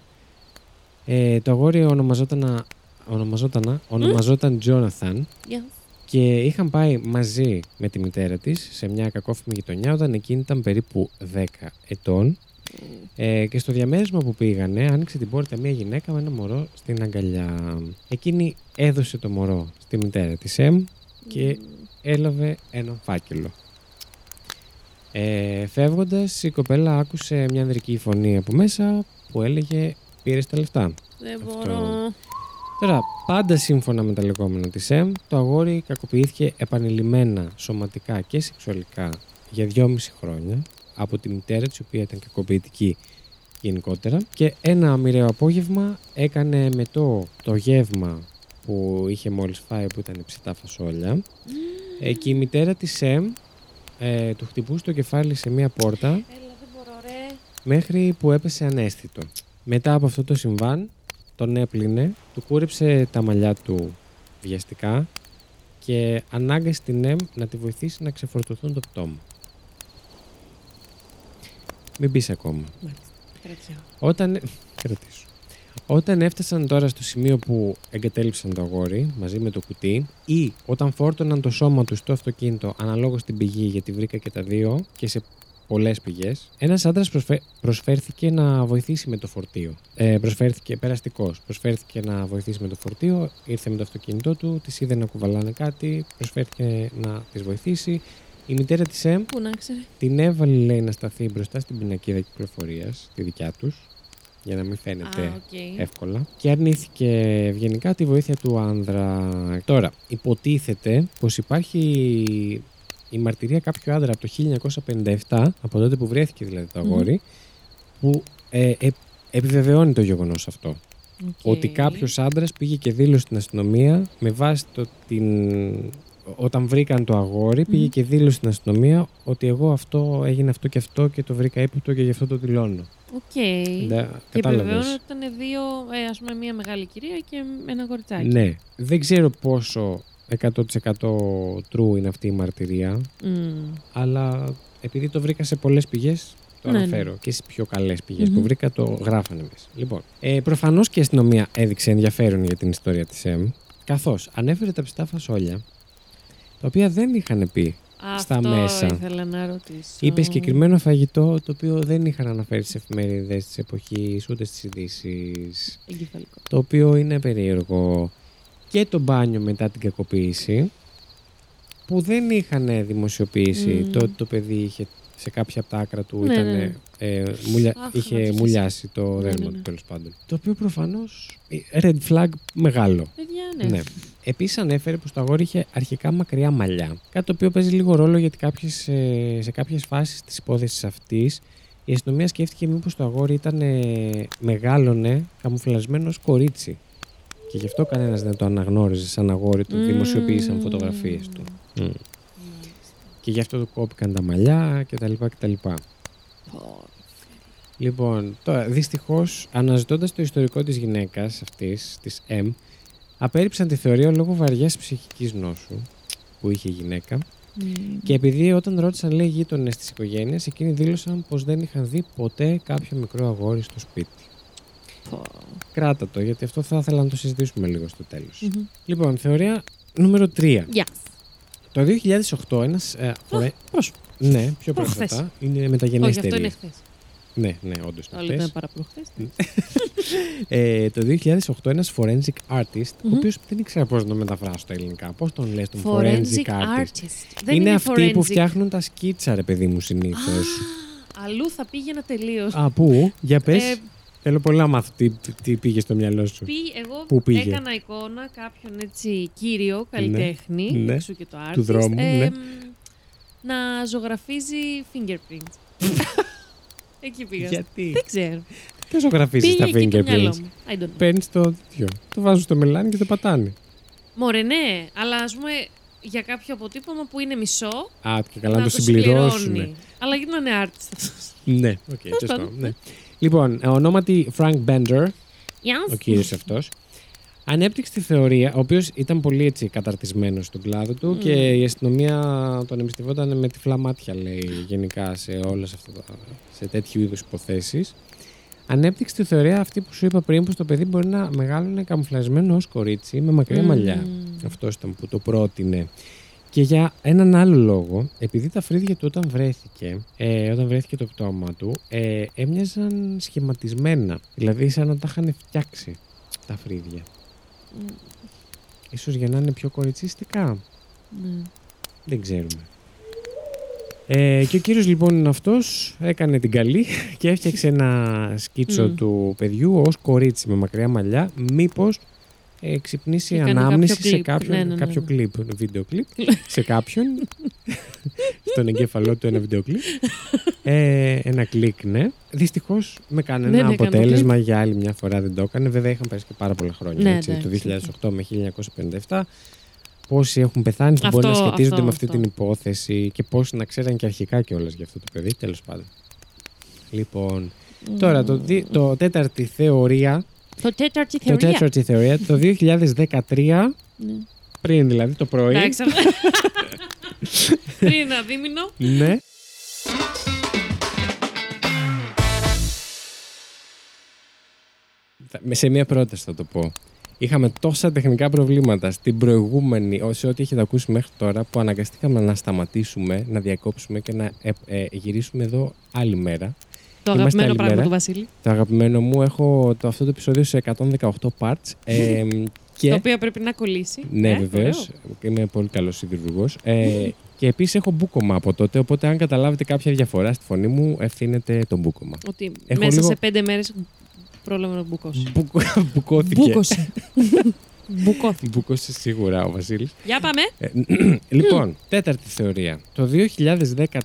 ε, το αγόρι ονομαζόταν, ονομαζόταν, ονομαζόταν Jonathan Γεια. και είχαν πάει μαζί με τη μητέρα της σε μια κακόφημη γειτονιά όταν εκείνη ήταν περίπου 10 ετών ε, και στο διαμέρισμα που πήγανε άνοιξε την πόρτα μια γυναίκα με ένα μωρό στην αγκαλιά. Εκείνη έδωσε το μωρό στη μητέρα της Εμ και έλαβε έναν φάκελο. Ε, φεύγοντας η κοπέλα άκουσε μια ανδρική φωνή από μέσα που έλεγε πήρες τα λεφτά. Δεν Αυτό. μπορώ. Τώρα, πάντα σύμφωνα με τα λεγόμενα της ΕΜ, το αγόρι κακοποιήθηκε επανειλημμένα σωματικά και σεξουαλικά για δυόμιση χρόνια από τη μητέρα της, η οποία ήταν κακοποιητική γενικότερα. Και ένα μοιραίο απόγευμα έκανε με το, το γεύμα που είχε μόλις φάει που ήταν ψητά φασόλια. Ε, και η μητέρα της ΕΜ ε, του χτυπούσε το κεφάλι σε μία πόρτα Έλα, δεν μπορώ, ρε. μέχρι που έπεσε ανέστητο. Μετά από αυτό το συμβάν, τον έπλυνε, του κούρεψε τα μαλλιά του βιαστικά και ανάγκασε την ΕΜ να τη βοηθήσει να ξεφορτωθούν το πτώμα. Μην πεις ακόμα. Κρατιάω. Όταν... Κρατήσου. Όταν έφτασαν τώρα στο σημείο που εγκατέλειψαν το αγόρι μαζί με το κουτί ή όταν φόρτωναν το σώμα τους στο αυτοκίνητο αναλόγως την πηγή γιατί βρήκα και τα δύο και σε πολλές πηγές, ένας άντρας προσφέρθηκε να βοηθήσει με το φορτίο. Ε, προσφέρθηκε περαστικός. Προσφέρθηκε να βοηθήσει με το φορτίο. Ήρθε με το αυτοκίνητό του, της είδε να κουβαλάνε κάτι. Προσφέρθηκε να της βοηθήσει. Η μητέρα της ΕΜ Πού να ξέρει. την έβαλε, λέει, να σταθεί μπροστά στην πινακίδα κυκλοφορίας, τη δικιά τους, για να μην φαίνεται Α, οκ. εύκολα. Και αρνήθηκε ευγενικά τη βοήθεια του άνδρα. Τώρα, υποτίθεται πως υπάρχει η μαρτυρία κάποιου άντρα από το 1957, από τότε που βρέθηκε δηλαδή το αγόρι, που ε, ε, επιβεβαιώνει το γεγονός αυτό. Οκ. Ότι κάποιος άντρας πήγε και δήλωσε στην αστυνομία με βάση το την... Όταν βρήκαν το αγόρι, πήγε Μμμ. και δήλωσε στην αστυνομία ότι εγώ αυτό έγινε αυτό και αυτό και το βρήκα ύποπτο και γι' αυτό το δηλώνω. Οκ. Ναι, Και κατάλαβες. επιβεβαιώνω ότι ήταν δύο, ε, ας πούμε, μία μεγάλη κυρία και ένα κοριτσάκι. Ναι. Δεν ξέρω πόσο 100% true είναι αυτή η μαρτυρία, Μμ. αλλά επειδή το βρήκα σε πολλές πηγές, το Ναι, αναφέρω και στις πιο καλές πηγές Μμμ. που βρήκα, το γράφανε μέσα. Λοιπόν, ε, προφανώς και η αστυνομία έδειξε ενδιαφέρον για την ιστορία της ΕΜ, καθώς ανέφερε τα πιστά φασόλια, τα οποία δεν είχαν πει. Στα Αυτό μέσα. ήθελα να ρωτήσω. Είπε συγκεκριμένο φαγητό, το οποίο δεν είχαν αναφέρει στις εφημερίδες της εποχής, ούτε στις ειδήσεις. Εγκεφαλικό. το οποίο είναι περίεργο. Και το μπάνιο μετά την κακοποίηση, που δεν είχαν δημοσιοποιήσει Μμμ. το ότι το παιδί είχε σε κάποια από τα άκρα του Ναι, ήταν, ναι. ε, μουλια- Αχ, είχε ματιές. μουλιάσει το Ναι, δέρμα ναι, του ναι. τέλος πάντων. Το οποίο προφανώς red flag μεγάλο. Παιδιά, ναι. Ναι. Επίσης ανέφερε πως το αγόρι είχε αρχικά μακριά μαλλιά. Κάτι το οποίο παίζει λίγο ρόλο γιατί κάποιες, ε, σε κάποιες φάσεις της υπόθεσης αυτής η αστυνομία σκέφτηκε μήπως το αγόρι ήταν ε, μεγάλωνε καμουφλασμένος ως κορίτσι. Και γι' αυτό κανένας δεν το αναγνώριζε σαν αγόρι του. Μμμ. Δημοσιοποίησαν φωτογραφίες του. Μμ. Μάλιστα. Και γι' αυτό του κόπηκαν τα μαλλιά κτλ. κτλ. Πω. Λοιπόν, τώρα δυστυχώς, αναζητώντας το ιστορικό της γυναίκας αυτής, της M, απέρριψαν τη θεωρία λόγω βαριάς ψυχικής νόσου που είχε η γυναίκα. Μμ. Και επειδή όταν ρώτησαν λέει γείτονες της οικογένειας, εκείνοι δήλωσαν πως δεν είχαν δει ποτέ κάποιο μικρό αγόρι στο σπίτι. Πω. Κράτα το, γιατί αυτό θα ήθελα να το συζητήσουμε λίγο στο τέλος. Μμμ. Λοιπόν, θεωρία νούμερο 3. Γεια. Το 2008 ένας. Ε, φορέ- Πρόσωπο. ναι, πιο Προχθές. πρόσφατα. Είναι Όχι, μεταγενέστερη. αυτό είναι χθες. Ναι, ναι, όντως. Το άλλο ήταν παραπροχθέ. Ε, το 2008 ένας forensic artist, ο Μμμ. οποίος δεν ήξερα πώς να το μεταφράσω στα ελληνικά. Πώς τον λες τον forensic, Forensic artist; artist. Δεν είναι, αυτοί που forensic. φτιάχνουν τα σκίτσα, ρε παιδί μου, συνήθως. Α, Αλλού θα πήγαινα τελείως. Α, πού, για πες. Ε, Θέλω πολύ να μάθω τι, τι πήγε στο μυαλό σου. εγώ Πού πήγε; έκανα εικόνα κάποιον έτσι κύριο καλλιτέχνη, ναι. εξού και το artist, Του δρόμου, ναι. εμ, να ζωγραφίζει fingerprints. Εκεί πήγα. Γιατί; Δεν ξέρω. Ποιο ζωγραφίζεις Πήγε τα εκεί το μυαλό fingerprints. μου. I don't know. Παίρνεις το τέτοιο. Το βάζουν στο μελάνι και το πατάνε. Μωρέ, ναι, αλλά ας πούμε για κάποιο αποτύπωμα που είναι μισό. Α, και καλά να, να το συμπληρώσουν. συμπληρώνει. Αλλά γιατί να είναι artist αυτός. Ναι, οκ, Τέλος σωστό. πάντων. ναι. Λοιπόν, ονόματι Frank Bender, Γεια ο κύριος αυτός, ανέπτυξε τη θεωρία, ο οποίος ήταν πολύ έτσι καταρτισμένος στον κλάδο του Μμμ. και η αστυνομία τον εμπιστευόταν με τυφλά μάτια, λέει, γενικά σε όλες αυτά τα, σε τέτοιου είδους υποθέσεις. Ανέπτυξε τη θεωρία αυτή που σου είπα πριν, πως το παιδί μπορεί να μεγάλωνε καμουφλασμένο ως κορίτσι με μακριά Μμμ. μαλλιά. Αυτός ήταν που το πρότεινε. Και για έναν άλλο λόγο, επειδή τα φρύδια του όταν βρέθηκε, ε, όταν βρέθηκε το πτώμα του, ε, έμοιαζαν σχηματισμένα. Δηλαδή σαν να τα είχαν φτιάξει τα φρύδια. Μμ, Ίσως για να είναι πιο κοριτσίστικα. ναι. Δεν ξέρουμε. Ε, και ο κύριος λοιπόν είναι αυτός, έκανε την καλή και έφτιαξε ένα σκίτσο Μμ. του παιδιού ως κορίτσι με μακριά μαλλιά. Μήπως ε, ξυπνήσει Και έκανε ανάμνηση κάποιο σε κλιπ. κάποιον, Ναι, ναι, ναι, κάποιο ναι. κλιπ, βίντεο κλιπ, σε κάποιον, στον εγκέφαλό του ένα βίντεο κλιπ. Ε, ένα κλικ, ναι. Δυστυχώς με κανένα Δεν έκανε το αποτέλεσμα για άλλη μια φορά δεν το έκανε. Βέβαια είχαν περάσει και πάρα πολλά χρόνια, Ναι, έτσι, το εντάξει. 2008 με 1957. Πόσοι έχουν πεθάνει, δεν μπορεί να Αυτό, σχετίζονται αυτό, με αυτή αυτό. την υπόθεση και πόσοι να ξέραν και αρχικά κιόλας για αυτό το παιδί, τέλος πάντων. Λοιπόν, τώρα το, δι- το τέταρτη θεωρία, Το τέταρτη το θεωρία. τέταρτη θεωρία, το 2013, Ναι. πριν δηλαδή το πρωί, Εντάξει. Πριν ένα δίμηνο. ναι, Θα- με- σε μία πρόταση θα το πω. Είχαμε τόσα τεχνικά προβλήματα στην προηγούμενη, σε ό,τι έχετε ακούσει μέχρι τώρα, που αναγκαστήκαμε να σταματήσουμε, να διακόψουμε και να ε, ε, γυρίσουμε εδώ άλλη μέρα. Το Είμαστε αγαπημένο άλλη πράγμα μέρα. του Βασίλη. Το αγαπημένο μου, έχω το, αυτό το επεισόδιο σε 118 parts. Ε, και... Το οποίο πρέπει να κολλήσει. Ναι, Ε, βεβαίως. ωραίο. Είμαι πολύ καλός σιδηρουργό. Ε, και επίσης έχω μπούκομα από τότε. Οπότε, αν καταλάβετε κάποια διαφορά στη φωνή μου, ευθύνεται το μπούκομα. Ότι Έχω μέσα λίγο- σε πέντε μέρες πρόλαβε να μπουκώσει. Μπουκο- Μπουκώθηκε. Μπούκωσε. Μπουκώθηκε. Μπούκωσε σίγουρα ο Βασίλης. Για πάμε. λοιπόν, τέταρτη θεωρία. Το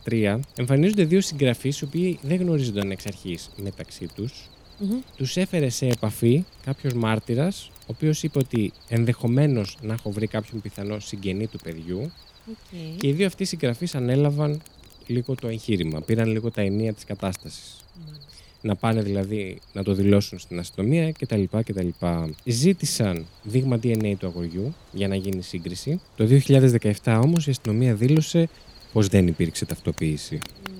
2013 εμφανίζονται δύο συγγραφείς οι οποίοι δεν γνωρίζονταν εξ αρχής μεταξύ τους. Μμμ. Τους έφερε σε επαφή κάποιος μάρτυρας, ο οποίος είπε ότι ενδεχομένως να έχω βρει κάποιον πιθανό συγγενή του παιδιού. Οκ. Και οι δύο αυτοί συγγραφείς ανέλαβαν λίγο το εγχείρημα. Πήραν λίγο τα ενία της κατάστασης. Μάλιστα. Να πάνε δηλαδή να το δηλώσουν στην αστυνομία κτλ. κτλ. Ζήτησαν δείγμα DNA του αγοριού για να γίνει σύγκριση. Το 2017 όμως η αστυνομία δήλωσε πως δεν υπήρξε ταυτοποίηση.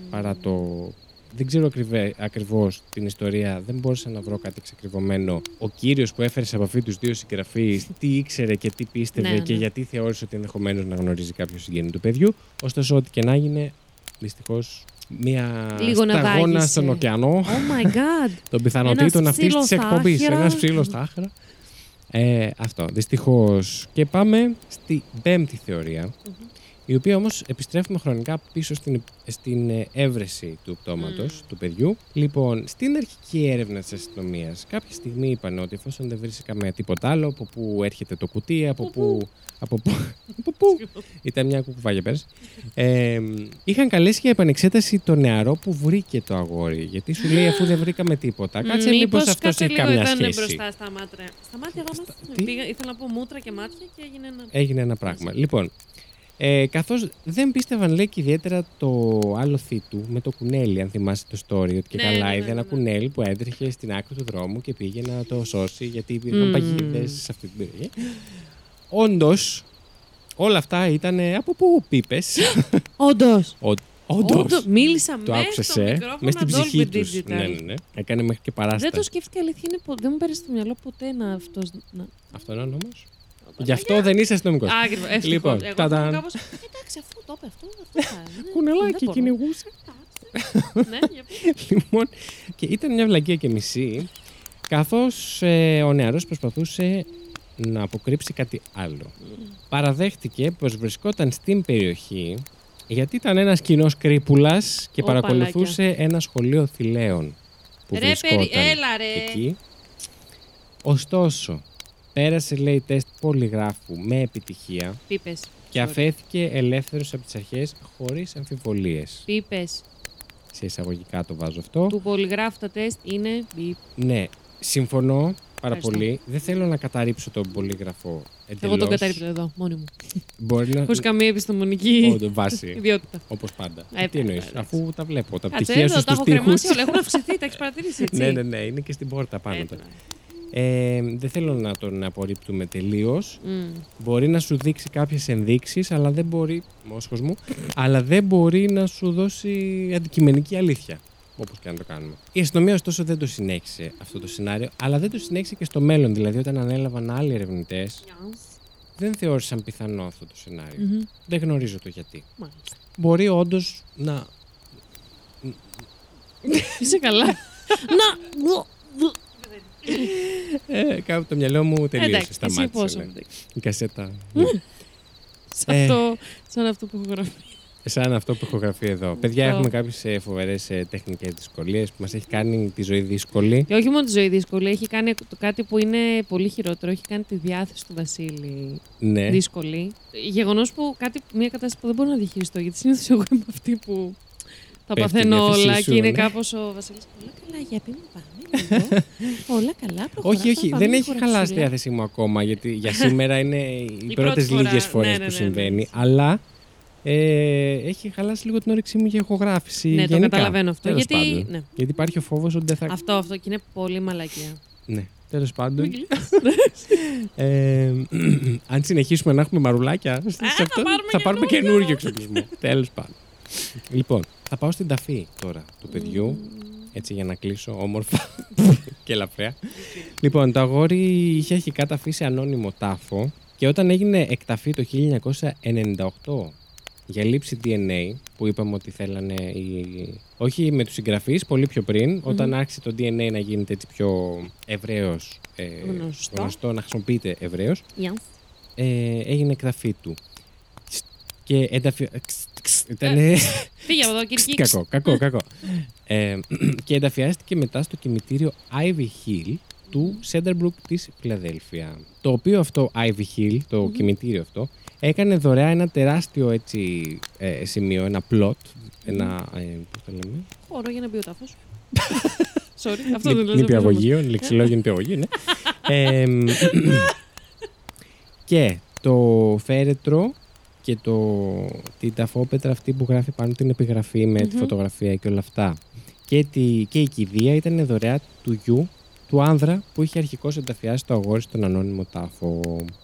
Παρά το... Δεν ξέρω ακριβέ, ακριβώς την ιστορία, δεν μπόρεσα να βρω κάτι εξακριβωμένο. Ο κύριος που έφερε σε επαφή τους δύο συγγραφείς, τι ήξερε και τι πίστευε Ναι, και ναι. γιατί θεώρησε ότι ενδεχομένως να γνωρίζει κάποιο συγγενή του παιδιού. Ωστόσο, ό,τι και να έγινε, δυστυχώς μία Λίγο να σταγόνα δάγησε. στον ωκεανό Oh my god. των πιθανότητων Ένας αυτής της ψήλος στα εκπομπής. άχυρα. Ένας ψήλος στα άχρα. Ε, αυτό, δυστυχώς. Και πάμε στη πέμπτη θεωρία, η οποία όμως επιστρέφουμε χρονικά πίσω στην, στην ε, έβρεση του πτώματος Μμμ. του παιδιού. Λοιπόν, στην αρχική έρευνα της αστυνομίας, κάποια στιγμή είπαν ότι εφόσον δεν βρίσκαμε τίποτα άλλο, από πού έρχεται το κουτί, από πού... Από πού, από πού; Ήταν μια κουκουβάγια πέρασε. Ε, είχαν καλέσει για επανεξέταση το νεαρό που βρήκε το αγόρι. Γιατί σου λέει, αφού δεν βρήκαμε τίποτα, κάτσε μήπως Μήπως αυτό κάτσε έχει λίγο καμιά ήταν σχέση. μπροστά στα μάτια. Στα μάτια εδώ μας τι; πήγα, ήθελα να πω μούτρα και μάτια και έγινε ένα. Έγινε ένα πράγμα. Λοιπόν, ε, καθώς δεν πίστευαν, λέει και ιδιαίτερα το άλλο του με το κουνέλι, αν θυμάσαι το story, ότι και Ναι, καλά ναι, ναι, είδε ναι, ένα ναι. κουνέλι που έτρεχε στην άκρη του δρόμου και πήγε να το σώσει γιατί υπήρχαν Μμμ. παγίδες σε αυτή την περιοχή. Όντως, όλα αυτά ήταν από πού πίπες; Όντως. Όντως. Μίλησα Το μέσα άκουσε, στο ε, μικρόφωνο μες στην Dolby ψυχή τους. Digital. Ναι, ναι, ναι. Έκανε μέχρι και παράσταση. Δεν το σκέφτηκα αλήθεια. Είναι, πο- δεν μου πέρασε στο μυαλό ποτέ να αυτό. Να... Αυτό είναι ο νόμος. Γι' αυτό δεν είσαι αστυνομικός. Ακριβώ. Λοιπόν, εγώ τα-τα. θα κάπως, Εντάξει, αφού το είπε αυτό. αυτό θα είναι. Κουνελάκι Δεν μπορώ. κυνηγούσε. Ναι, για πες. Λοιπόν, και ήταν μια βλακία και μισή, καθώς ε, ο νεαρός προσπαθούσε να αποκρύψει κάτι άλλο. Παραδέχτηκε πως βρισκόταν στην περιοχή γιατί ήταν ένας κοινός κρύπουλας και Ω, παρακολουθούσε ένα σχολείο θηλαίων που Ρε, περι... βρισκόταν έλα ρε. εκεί. Ωστόσο, πέρασε λέει τεστ πολυγράφου με επιτυχία Πίπες. και Sorry. αφέθηκε ελεύθερος από τις αρχές χωρίς αμφιβολίες. Πίπες. Σε εισαγωγικά το βάζω αυτό. Του πολυγράφου τα τεστ είναι μπιπ. Ναι, συμφωνώ πάρα Ευχαριστώ. πολύ. Δεν θέλω να καταρρύψω τον πολύγραφο εντελώς. Εγώ τον καταρρύπτω εδώ, μόνη μου. Μπορεί να. Χωρίς καμία επιστημονική Όντω, βάση. ιδιότητα. Όπως πάντα. Ε, Τι εννοείς, εντάξει. αφού τα βλέπω. Τα Κάτσε πτυχία εδώ, σου τα στου έχω τοίχους. κρεμάσει όλα. Έχουν αυξηθεί, τα έχεις παρατηρήσει έτσι. Ναι, ναι, ναι, είναι και στην πόρτα πάνω. Έτσι, τώρα. Ε, δεν θέλω να τον απορρίπτουμε τελείως. Μμ. Μπορεί να σου δείξει κάποιες ενδείξεις, αλλά δεν μπορεί. Μόσχος μου, αλλά δεν μπορεί να σου δώσει αντικειμενική αλήθεια. Όπως και να το κάνουμε. Η αστυνομία, ωστόσο, δεν το συνέχισε αυτό το σενάριο, αλλά δεν το συνέχισε και στο μέλλον. Δηλαδή, όταν ανέλαβαν άλλοι ερευνητές, δεν θεώρησαν πιθανό αυτό το σενάριο. Μμμ. Δεν γνωρίζω το γιατί. Μάλιστα. Μπορεί όντως να. Είσαι καλά. Να. Ε, κάπου το μυαλό μου τελείωσε. Εντάξει, εσύ Σταμάτησε. πόσο. ναι. Η κασέτα. Σαν Ε. αυτό- Σαν αυτό που έχω γραφεί. Σαν αυτό που έχω γραφεί εδώ. Παιδιά, Αυτό. έχουμε κάποιες φοβερές τεχνικές δυσκολίες που μας έχει κάνει τη ζωή δύσκολη. Και όχι μόνο τη ζωή δύσκολη, έχει κάνει το κάτι που είναι πολύ χειρότερο. Έχει κάνει τη διάθεση του Βασίλη Ναι. δύσκολη. Γεγονός που κάτι, μια κατάσταση που δεν μπορώ να διαχειριστώ. Γιατί συνήθως εγώ είμαι αυτή που τα Πέφτει η παθαίνω διάθεσή όλα σου, και είναι ναι. κάπως ο Βασίλης. Όλα καλά, για πει μου πάμε. λίγο. Όλα καλά, προχωράμε, Όχι, όχι, πάμε δεν λίγο έχει χαλάσει της ραξιλά. διάθεσή μου ακόμα, γιατί για σήμερα είναι οι πρώτη πρώτε φορά. λίγε φορές Ναι, ναι, που ναι, ναι. συμβαίνει. Αλλά ε, έχει χαλάσει λίγο την όρεξή μου για ηχογράφηση. Ναι, το γενικά. καταλαβαίνω αυτό. Τέλος Γιατί. πάντων. Ναι. Γιατί υπάρχει ο φόβος ότι δεν θα. Αυτό, αυτό και είναι πολύ μαλακία. Ναι, τέλος πάντων. Ε, αν συνεχίσουμε να έχουμε μαρουλάκια σε θα αυτό, πάρουμε θα πάρουμε καινούριο. καινούργιο εξοπλισμό. Τέλος πάντων. Λοιπόν, θα πάω στην ταφή τώρα του παιδιού. Έτσι για να κλείσω όμορφα. και ελαφριά. Λοιπόν, το αγόρι είχε αρχικά ταφεί σε ανώνυμο τάφο και όταν έγινε εκταφή το 1998 για λήψη DNA, που είπαμε ότι θέλανε οι... όχι με τους συγγραφείς, πολύ πιο πριν, όταν άρχισε το DNA να γίνεται έτσι πιο ευρέως, ε, Γνωστό. γνωστό, να χρησιμοποιείται ευρέως, Yes. ε, έγινε εκταφή του. Και ενταφι... Ήταν Φύγε από εδώ, Κυρκή. κακό, κακό, κακό. Ε, και ενταφιάστηκε μετά στο κημητήριο Ivy Hill του Centerbrook της Φιλαδέλφια. Το οποίο αυτό Ivy Hill, το κημητήριο αυτό, έκανε δωρεά ένα τεράστιο έτσι, ε, σημείο, ένα plot, ένα, ε, πώς το λέμε, Χώρο για να μπει ο τάφος. Sorry, αυτό δεν Νη- λέω. νηπιαγωγείο, λεξιλόγιο νηπιαγωγείο, ναι. Ε, μ, και το φέρετρο και το, την ταφόπετρα αυτή που γράφει πάνω την επιγραφή με τη Μμμ. φωτογραφία και όλα αυτά και, τη, και η κηδεία ήταν δωρεά του γιου του άνδρα που είχε αρχικώς ενταφιάσει το αγόρι στον ανώνυμο τάφο.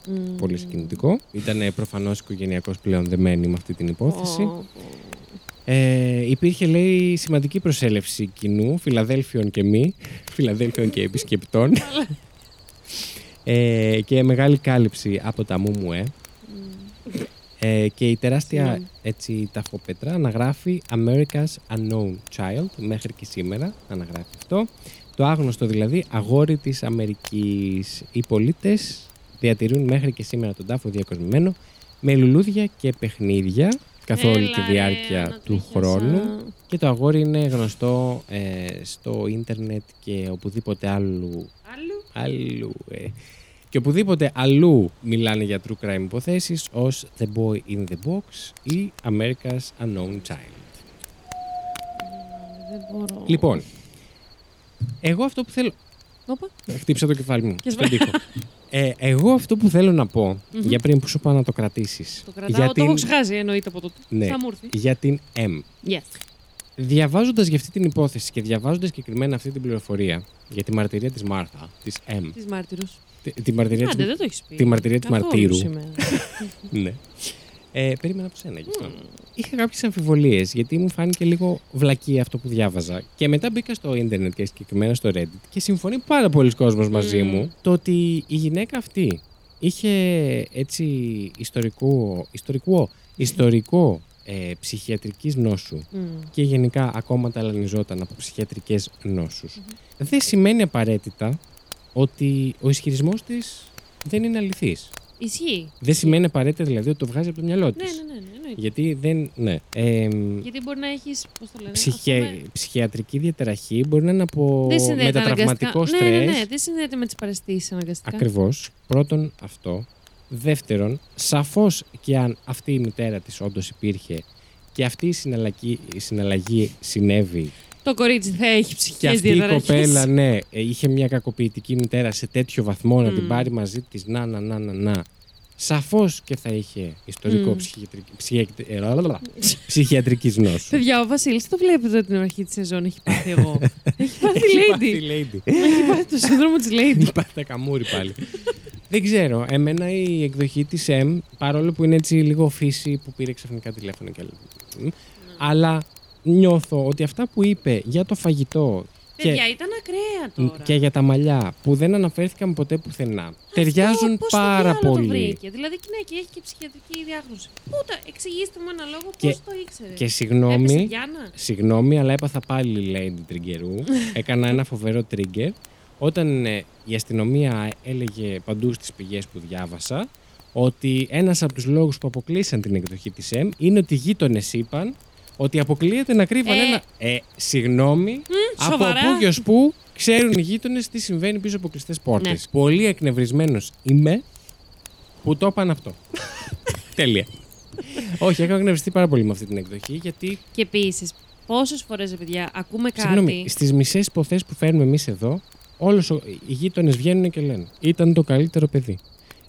Μμμ. Πολύ συγκινητικό. Ήταν προφανώς οικογενειακώ πλέον δεμένη με αυτή την υπόθεση. Ω, Ε, υπήρχε, λέει, σημαντική προσέλευση κοινού, Φιλαδέλφιων και μη, Φιλαδέλφιων και επισκεπτών. ε, και μεγάλη κάλυψη από τα Μούμουε. Ε, και η τεράστια Συγγνώμη. έτσι, ταφοπέτρα αναγράφει America's Unknown Child μέχρι και σήμερα αναγράφει αυτό. Το άγνωστο δηλαδή αγόρι της Αμερικής. Οι πολίτες διατηρούν μέχρι και σήμερα τον τάφο διακοσμημένο με λουλούδια και παιχνίδια καθ' όλη Έλα, τη ρε, διάρκεια του ανατρίχιασα. χρόνου. Και το αγόρι είναι γνωστό ε, στο ίντερνετ και οπουδήποτε άλλου Άλλου. αλλού. Ε. Και οπουδήποτε αλλού μιλάνε για true crime υποθέσεις ως The Boy in the Box ή America's Unknown Child. Δεν μπορώ. Λοιπόν, εγώ αυτό που θέλω... Όπα. Χτύπησα το κεφάλι μου Και στον σβά- τοίχο. ε, εγώ αυτό που θέλω να πω, Μμμ. για πριν που σου πάω να το κρατήσεις, Το κρατάω, για το έχω την, ξεχάσει εννοείται από τότε. Ναι. Θα μου έρθει. για την M. Yes. Διαβάζοντας για αυτή την υπόθεση και διαβάζοντας συγκεκριμένα αυτή την πληροφορία για τη μαρτυρία της Μάρθα, της M, Τις μάρτυρους. τη, τη μαρτυρία Άντε, της, δεν το έχεις πει. τη μαρτυρία της Καθόλου μαρτύρου. σήμερα. Ναι. Ε, περίμενα από σένα γι' αυτό. Είχα κάποιες αμφιβολίες γιατί μου φάνηκε λίγο βλακή αυτό που διάβαζα. Και μετά μπήκα στο ίντερνετ και συγκεκριμένα στο Reddit και συμφωνεί πάρα πολλοί κόσμος μαζί Μμμ. μου το ότι η γυναίκα αυτή είχε έτσι ιστορικό, ιστορικό, ιστορικό ε, ψυχιατρικής νόσου Μμ. και γενικά ακόμα ταλανιζόταν από ψυχιατρικές νόσους. Δεν σημαίνει απαραίτητα ότι ο ισχυρισμός της δεν είναι αληθής. Ισχύει. Δεν σημαίνει απαραίτητα δηλαδή ότι το βγάζει από το μυαλό Ναι, της. ναι, ναι, ναι, εννοείται. Γιατί δεν. Ναι. Εμ, Γιατί μπορεί να έχεις. Πώς το λένε. ψυχια- ας πούμε, ψυχιατρική διαταραχή μπορεί να είναι από Δεν συνδέεται μετατραυματικό αναγκαστικά- στρες. Ναι, ναι, ναι, δεν συνδέεται με τις παρεστήσει αναγκαστικά. Ακριβώς. Πρώτον αυτό. Δεύτερον, σαφώς και αν αυτή η μητέρα της όντως υπήρχε και αυτή η συναλλαγή, η συναλλαγή συνέβη Το κορίτσι θα έχει και ψυχικές αυτή η διαταραχέ. κοπέλα, ναι, ε, είχε μια κακοποιητική μητέρα σε τέτοιο βαθμό να την Μμ. πάρει μαζί της, να, να, να, να, να. Σαφώς και θα είχε ιστορικό Μμ. ψυχιατρική, ψυχιατρική, ε, λαλαλα, ψυχιατρικής νόσου. Παιδιά, ο Βασίλης το βλέπετε ότι την αρχή της σεζόν έχει πάθει εγώ. έχει πάθει Έχει lady. πάθει lady. έχει πάθει το σύνδρομο της lady. Έχει πάθει τα καμούρι πάλι. Δεν ξέρω. Εμένα η εκδοχή της M, παρόλο που είναι έτσι λίγο φύση που πήρε ξαφνικά τηλέφωνο και άλλα. Αλλά νιώθω ότι αυτά που είπε για το φαγητό και, Παιδιά, ήταν ακραία τώρα. και για τα μαλλιά που δεν αναφέρθηκαν ποτέ πουθενά ταιριάζουν Αυτό, πώς το πάρα διάλογο Το πολύ. βρήκε. Δηλαδή, γυναίκη έχει και ψυχιατρική διάγνωση. Πού τα εξηγήστε μου ένα λόγο Και- πώς το ήξερε. Και Έπεσε συγγνώμη, Διάνα. συγγνώμη, αλλά έπαθα πάλι Lady Τριγκερού. Έκανα ένα φοβερό trigger. Όταν ε, η αστυνομία έλεγε παντού στις πηγές που διάβασα ότι ένας από τους λόγους που αποκλείσαν την εκδοχή της M είναι ότι οι γείτονες είπαν ότι αποκλείεται να κρύβαν Ε. ένα... Ε, συγγνώμη, από σοβαρά; πού και ως πού ξέρουν οι γείτονες τι συμβαίνει πίσω από κλειστές πόρτες. Ναι. Πολύ εκνευρισμένος είμαι που το είπαν αυτό. Τέλεια. Όχι, έχω εκνευριστεί πάρα πολύ με αυτή την εκδοχή γιατί Και επίσης, πόσες φορές, παιδιά, ακούμε κάτι. Συγγνώμη, στις μισές υποθέσεις που φέρνουμε εμείς εδώ, όλους ο- οι γείτονες βγαίνουν και λένε Ήταν το καλύτερο παιδί.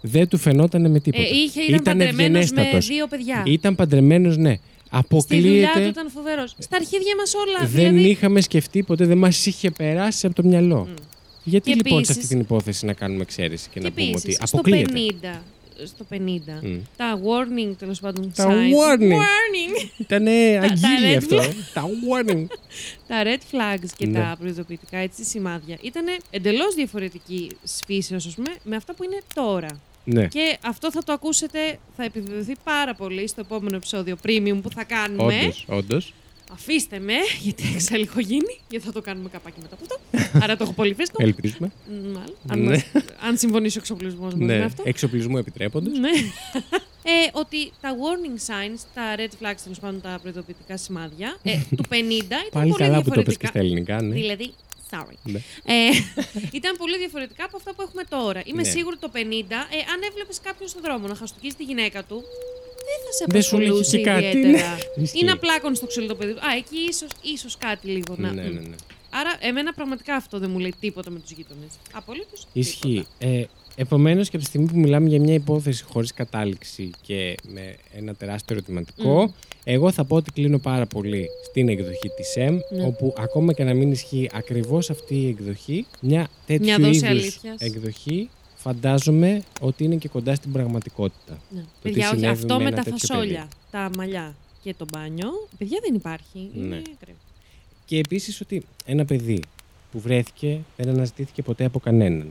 Δεν του φαινόταν με τίποτα. Ε, είχε, ήταν παντρεμένος με ευγενέστατος. δύο παιδιά. Ήταν παντρεμένος, ναι. Στη δουλειά του Αποκλείεται. ήταν φοβερός. Στα αρχίδια μας όλα. Δεν δηλαδή, είχαμε σκεφτεί ποτέ, δεν μας είχε περάσει από το μυαλό. Μμ. Γιατί Και λοιπόν σε επίσης- αυτή την υπόθεση να κάνουμε εξαίρεση και, Και να πούμε ότι επίση, στο αποκλείεται; 50, στο 50. Μμ. Τα warning, τέλος πάντων. Τα signs. warning. warning. Ήταν τα αγγίλι red αυτό. Τα warning. τα red flags και Ναι. τα προειδοποιητικά έτσι, σημάδια ήταν εντελώς διαφορετική φύσεω, ας πούμε, με αυτά που είναι τώρα. Ναι. Και αυτό θα το ακούσετε, θα επιβεβαιωθεί πάρα πολύ στο επόμενο επεισόδιο premium που θα κάνουμε. Όντως, όντως. Αφήστε με, γιατί έξα λίγο γίνει, γιατί θα το κάνουμε καπάκι μετά από αυτό. Άρα το έχω πολύ φρέσκο. Ελπίζουμε. Μ, Μάλλον. Αν, Ναι. μας- αν συμφωνήσει ο εξοπλισμός μας με Ναι, αυτό. εξοπλισμού επιτρέποντος. Ναι. ε, ότι τα warning signs, τα red flags, τέλος πάντων τα προειδοποιητικά σημάδια, ε, του 50 ήταν Πάλι πολύ καλά που το πες και διαφορετικά. στα ελληνικά, ναι. Δηλαδή, sorry. Ναι. Ε, ήταν πολύ διαφορετικά από αυτά που έχουμε τώρα. Είμαι Ναι. σίγουρη το 50, ε, αν έβλεπες κάποιον στον δρόμο να χαστοκίζει τη γυναίκα του, δεν θα σε Δεν σου λέγει απασχολούσε και κάτι, ιδιαίτερα. ναι. Ισχύει. Ή να πλάκωνε στο ξύλο το παιδί του. Α, εκεί ίσως, ίσως κάτι λίγο να. Ναι, ναι, ναι. Άρα, εμένα πραγματικά αυτό δεν μου λέει τίποτα με τους γείτονες. Απολύτως. Ισχύει. Ε, Επομένως, και από τη στιγμή που μιλάμε για μια υπόθεση χωρίς κατάληξη και με ένα τεράστιο ερωτηματικό, Μμ. εγώ θα πω ότι κλείνω πάρα πολύ στην εκδοχή της ΕΜ, Ναι. όπου ακόμα και να μην ισχύει ακριβώς αυτή η εκδοχή, μια τέτοιου Μια δόση είδους αλήθειας. εκδοχή φαντάζομαι ότι είναι και κοντά στην πραγματικότητα. Ναι. τι Παιδιά, όχι, συνέβη αυτό με με ένα τα τέτοιο φασόλια, τα μαλλιά και το μπάνιο, παιδιά δεν υπάρχει. Είναι Ναι. ακραίο. Και επίσης ότι ένα παιδί που βρέθηκε δεν αναζητήθηκε ποτέ από κανέναν.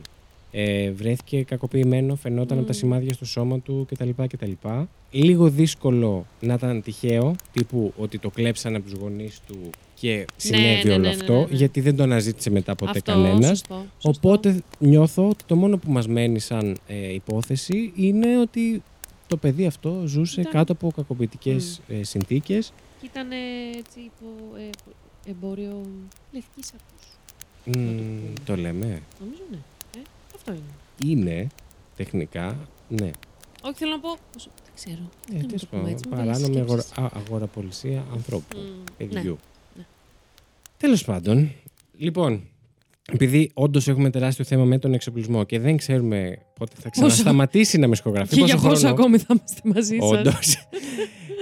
Ε, βρέθηκε κακοποιημένο, φαινόταν από τα Μμμ. σημάδια στο σώμα του κτλ. κτλ. Λίγο δύσκολο να ήταν τυχαίο, τύπου ότι το κλέψαν από τους γονείς του και συνέβη ναι, όλο ναι, ναι, αυτό, ναι, ναι. γιατί δεν το αναζήτησε μετά ποτέ αυτό, κανένας. Σωστό, σωστό. Οπότε νιώθω ότι το μόνο που μας μένει σαν ε, υπόθεση είναι ότι το παιδί αυτό ζούσε Ήταν- κάτω από κακοποιητικές ε, συνθήκες. Και ήταν ε, έτσι υπό ε, εμπόριο λευκής ακούς. Μ, το λέμε. Νομίζω ναι. Ε, αυτό είναι. Είναι τεχνικά, ναι. Όχι, θέλω να πω. πόσο- Δεν ξέρω. Ε, να το τέλος πούμε πάντων, έτσι, μου βάζει παράνομη αγορα, σκέψεις. α, αγοραπολισία ανθρώπου, Μμ, παιδιού. ναι. Τέλος πάντων, λοιπόν, επειδή όντως έχουμε τεράστιο θέμα με τον εξοπλισμό και δεν ξέρουμε πότε θα ξανασταματήσει να με σκογραφεί, Και για πόσο πόσο χρόνο- ακόμη θα είμαστε μαζί σας. Όντως.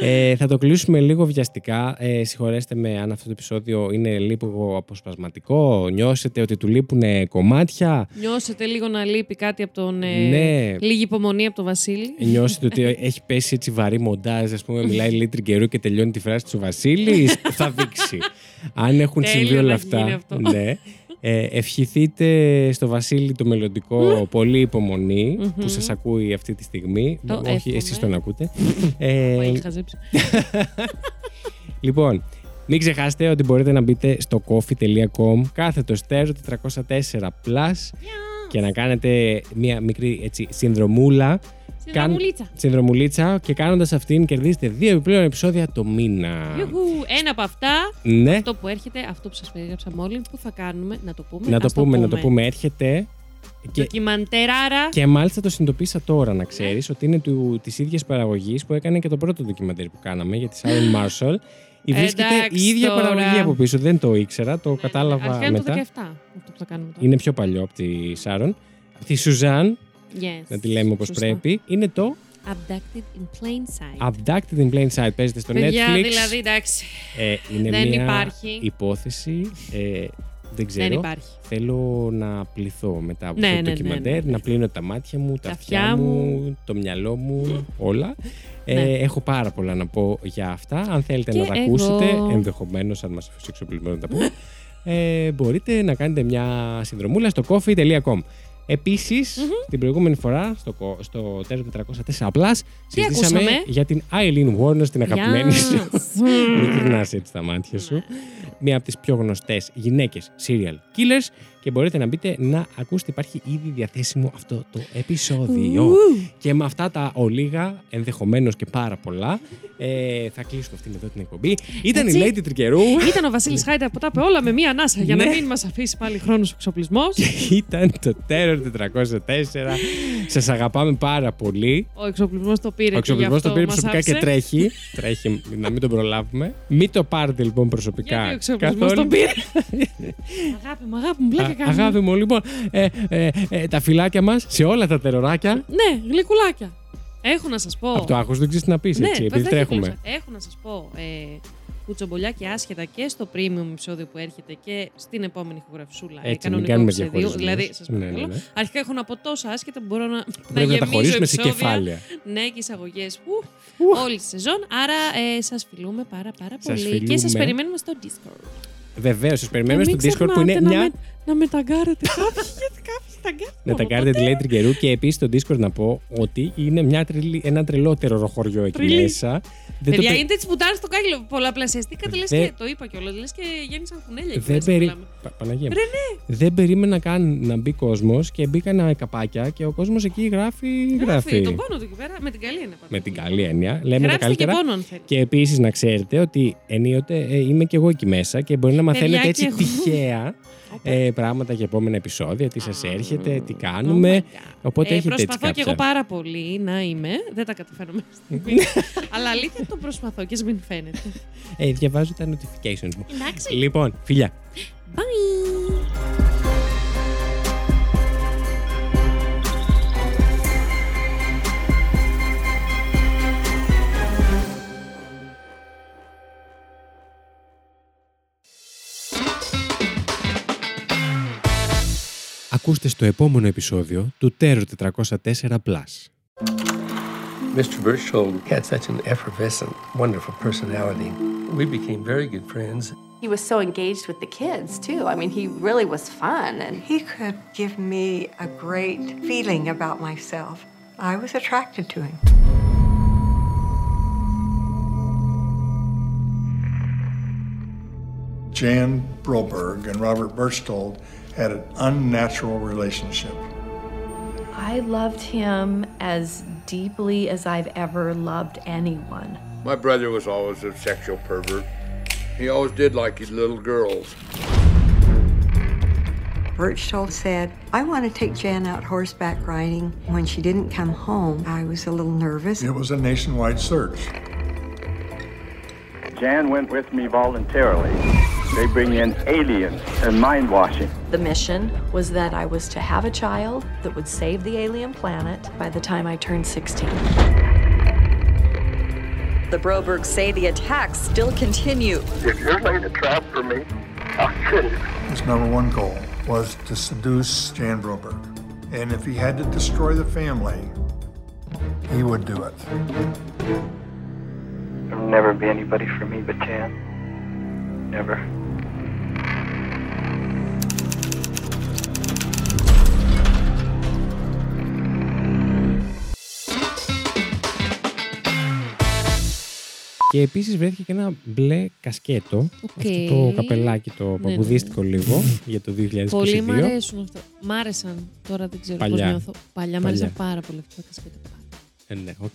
ε, θα το κλείσουμε λίγο βιαστικά. Ε, συγχωρέστε με αν αυτό το επεισόδιο είναι λίγο αποσπασματικό. Νιώσετε ότι του λείπουν κομμάτια. Νιώσετε λίγο να λείπει κάτι από τον. Ε, Ναι. Λίγη υπομονή από τον Βασίλη. Νιώσετε ότι έχει πέσει έτσι βαρύ μοντάζ, ας πούμε, μιλάει λίτρη καιρού και τελειώνει τη φράση του Βασίλης. θα δείξει. Αν έχουν Τέλειο συμβεί όλα να αυτά. γίνει αυτό. Ναι. Ε, ευχηθείτε στο Βασίλη το μελλοντικό πολύ υπομονή Μμμ. που σας ακούει αυτή τη στιγμή. Το Όχι, εύχομαι. εσείς τον ακούτε. ε, Μα έχει χαζέψει. Λοιπόν, μην ξεχάσετε ότι μπορείτε να μπείτε στο coffee.com κάθετο στέρο 404 plus και να κάνετε μια μικρή έτσι, συνδρομούλα. Συνδρομουλίτσα. Συνδρομουλίτσα και κάνοντας αυτήν κερδίζετε δύο επιπλέον επεισόδια το μήνα. Ιουχου. Ένα από αυτά, Ναι, αυτό που έρχεται, αυτό που σας περιγράψα μόλις, που θα κάνουμε, να το πούμε. να το ας πούμε, να το πούμε. Έρχεται και, Ντοκιμαντεράρα. και μάλιστα το συνειδητοποίησα τώρα να ξέρεις ότι είναι του, της ίδιας παραγωγής που έκανε και το πρώτο ντοκιμαντέρ που κάναμε για τη Sharon Marshall. Η βρίσκεται Εντάξει η ίδια τώρα. παραγωγή από πίσω. Δεν το ήξερα, το κατάλαβα Αρχικά είναι το μετά. 17 αυτό που θα κάνουμε τώρα. Είναι πιο παλιό από τη Σάρον. Τη Σουζάν, Yes. να τη λέμε όπως Σωστό. πρέπει, είναι το Abducted in plain sight. Abducted in Plain Sight. Παίζεται στο Παιδιά, Netflix. δηλαδή, εντάξει. Ε, είναι Δεν μια υπάρχει. υπόθεση. Ε, δεν ξέρω. Δεν υπάρχει. Θέλω να πληθώ μετά από Ναι, αυτό ναι, το ναι, ντοκιμαντέρ, ναι, ναι. να πλύνω τα μάτια μου, τα, Τα αυτιά αυτιά μου, το μυαλό μου, όλα. Ε, Ναι. Έχω πάρα πολλά να πω για αυτά. Αν θέλετε Και να τα εγώ. ακούσετε, ενδεχομένως, αν μας αφήσει ο εξοπλισμό να τα πούμε, ε, μπορείτε να κάνετε μια συνδρομούλα στο coffee.com. Επίσης, την προηγούμενη φορά, στο, κο- στο τέλος 404 Plus, συζητήσαμε ακούσαμε; για την Eileen Warner, την αγαπημένη σου. Yes. Μην γυρνάς έτσι τα μάτια σου. Μία από τις πιο γνωστές γυναίκες serial killers και μπορείτε να μπείτε να ακούσετε. Υπάρχει ήδη διαθέσιμο αυτό το επεισόδιο. Ου. Και με αυτά τα ολίγα, ενδεχομένως και πάρα πολλά, ε, θα κλείσουμε αυτήν εδώ την εκπομπή. Ήταν Έτσι. η Lady Τρικερού. Ήταν ο Βασίλης Χάιντα που τα είπε όλα με μία ανάσα για να Ναι. μην μας αφήσει πάλι χρόνος ο εξοπλισμό. Ήταν το Terror 404. Σας αγαπάμε πάρα πολύ. Ο εξοπλισμός το πήρε. Ο εξοπλισμός το πήρε μας προσωπικά και άφησε. τρέχει. τρέχει να μην τον προλάβουμε. Μην το πάρετε λοιπόν προσωπικά. Γιατί ο εξοπλισμός καθόλου. τον πήρε; αγάπη μου, αγάπη μου, πλάκα Α, κάνουμε. αγάπη μου, λοιπόν, ε, ε, ε, τα φυλάκια μας σε όλα τα τεροράκια. Ναι, γλυκουλάκια. Έχω να σας πω. Από το άγχος δεν ξέρεις τι να πεις, ναι, έτσι, βέβαια επειδή έχει τρέχουμε. γλώσσα. Έχω να σας πω. Ε, κουτσομπολιά και άσχετα και στο premium επεισόδιο που έρχεται και στην επόμενη ηχογραφησούλα. Έτσι, μην κανονικό κάνουμε επεισόδιο. διαχωρισμούς. Δηλαδή, σας Ναι, παρακαλώ. ναι, ναι. Αρχικά έχω να πω τόσα άσχετα που μπορώ να, να Πρέπει να τα γεμίσω χωρίσουμε σε επεισόδια. κεφάλαια. Ναι, και εισαγωγές όλη τη σεζόν. Άρα ε, σας φιλούμε πάρα, πάρα Σας πολύ. Και σας φιλούμε. περιμένουμε στο Discord. Βεβαίως, σας περιμένουμε Και στο μην Discord που είναι ξεχνάτε να μια. με- να με ταγκάρετε κάποιοι, γιατί κάποιοι ταγκάρουν. Να τα κάνετε τη λέει Τριγκερού και επίσης στο Discord να πω ότι είναι μια τρελή, ένα τρελό τεροροχωριό εκεί Τρελή. μέσα. Δεν το Παιδιά, πε- είναι τη πουτάνε στο κάγκελο. Πολλαπλασιαστήκατε, λες Δεν- και το είπα κιόλας. Λες και γέννησαν κουνέλια. εκεί Δεν, μέσα, περί... μιλάμε. Πα- Παναγία μου. Ρε, ναι. δεν περίμενα καν να μπει κόσμος και μπήκαν καπάκια και ο κόσμος εκεί γράφει. Γράφει γράφει. τον πόνο του εκεί πέρα. Με την καλή έννοια. πάντα. Με την καλή έννοια. Λέμε τα Γράψτε και καλύτερα. πόνο αν θέλει. Και επίσης να ξέρετε ότι ενίοτε ε, είμαι και εγώ εκεί μέσα και μπορεί να μαθαίνετε Παιδιά, έτσι κι εγώ. τυχαία Όπα. Ε, πράγματα για επόμενα επεισόδια, τι σας Α, έρχεται, τι Oh κάνουμε. my God. Οπότε ε, έχετε έτσι προσπαθώ και κάποια. εγώ πάρα πολύ να είμαι. Δεν τα καταφέρω μέχρι στιγμή. Αλλά αλήθεια το προσπαθώ και ας μην φαίνεται. Ε, διαβάζω τα notifications μου. Εντάξει. Λοιπόν, φιλιά. Bye. Ακούστε στο επόμενο επεισόδιο του Terror 404 Plus. Mr. Berchtold had such an effervescent, wonderful personality. We became very good friends. He was so engaged with the kids, too. I mean, he really was fun. And He could give me a great feeling about myself. I was attracted to him. Jan Broberg and Robert Birchtold had an unnatural relationship. I loved him as deeply as I've ever loved anyone. My brother was always a sexual pervert. He always did like his little girls. Birchtold said, I want to take Jan out horseback riding. When she didn't come home, I was a little nervous. It was a nationwide search. Jan went with me voluntarily. They bring in aliens and mind washing. The mission was that I was to have a child that would save the alien planet by the time I turned 16. The Brobergs say the attacks still continue. If you're laying a trap for me, I'll kill you. His number one goal was to seduce Jan Broberg. And if he had to destroy the family, he would do it. There'll never be anybody for me but Jan. Never. Και επίσης βρέθηκε και ένα μπλε κασκέτο. Αυτό το καπελάκι το Ναι, παπουδίστικο λίγο για το 2022. Πολύ μ' αρέσουν αυτό. Μ' άρεσαν. Τώρα δεν ξέρω πώς Παλιά. νιώθω. Παλιά μ' Παλιά. άρεσαν πάρα πολύ αυτά τα κασκέτα. Ε, ναι, οκ.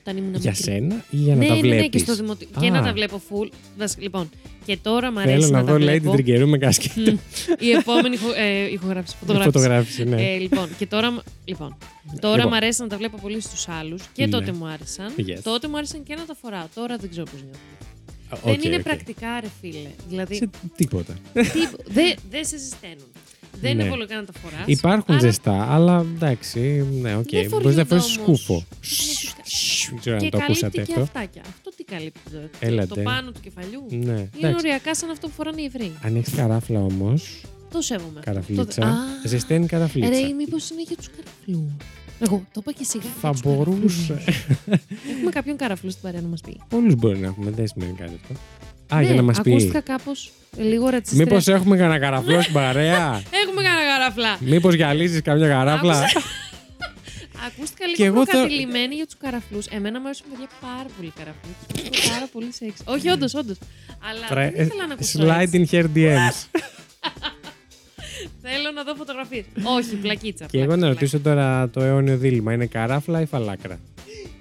Όταν ήμουν Για μικρή. σένα ή για να ναι, τα ναι, βλέπει. ναι, και στο δημοτικό. Και να τα βλέπω full. Δασ- Λοιπόν, και τώρα μ' αρέσει Θέλω να να, τα δω, λέει την βλέπω. τριγκερού με κασκέτο. Η επόμενη ηχο, ε, ηχογράφηση, φωτογράφηση. Φωτογράφηση, ναι. Ε, λοιπόν, και τώρα, μ- λοιπόν, τώρα Λοιπόν. μου αρέσει να τα βλέπω πολύ στους άλλους. Και Ναι. τότε μου άρεσαν. Yes. Τότε μου άρεσαν και να τα φοράω. Τώρα δεν ξέρω πώς νιώθω. Οκ, δεν είναι οκ. πρακτικά, ρε φίλε. Δηλαδή, Σε τίποτα. τι- δεν δεν σε ζεσταίνουν. Δεν Ναι. είναι βολικά να τα φοράς. Υπάρχουν άρα ζεστά, αλλά εντάξει, ναι, οκ. Δεν Μπορείς να φοριούνται φορέσει όμως. σκούφο. Σ- Δεν ξέρω Και αν το καλύπτει ακούσατε και αυτό. αυτάκια. Αυτό τι καλύπτει. το- Έλατε. Το πάνω του κεφαλιού. Ναι, Είναι εντάξει. οριακά σαν αυτό που φοράνε οι Εβραίοι. Αν έχεις καράφλα όμως, Το σέβομαι. αυτό. καραφλίτσα, Το- Α, ζεσταίνει καραφλίτσα. Ρε, μήπως είναι για τους καραφλούς; Εγώ το είπα και σιγά. για Θα τους μπορούσε. καραφλούς. Έχουμε κάποιον καραφλού στην παρέα να μας πει. Πολλούς μπορεί να έχουμε, δεν σημαίνει κάτι αυτό. Α, Ναι, για να μας πει. Ακούστηκα κάπως λίγο ρατσιστικά. Μήπως έχουμε κανένα καραφλό στην παρέα; Έχουμε κανένα καραφλά. Μήπως γυαλίζεις καμιά καράφλα. Άκουσα. Ακούστηκα Και λίγο εγώ θα- προκατηλημένη για τους καραφλούς. Εμένα μου αρέσουν παιδιά πάρα πολύ καραφλούς. Τους βρίσκω πάρα πολύ σεξ. Όχι, όντως, όντως. Αλλά Πρέ- δεν ήθελα να ακούσω. Slide έτσι. in her DMs. Θέλω να δω φωτογραφίες. Όχι, πλακίτσα. Και εγώ να πλάκα, ρωτήσω τώρα το αιώνιο δίλημα. Είναι καράφλα ή φαλάκρα;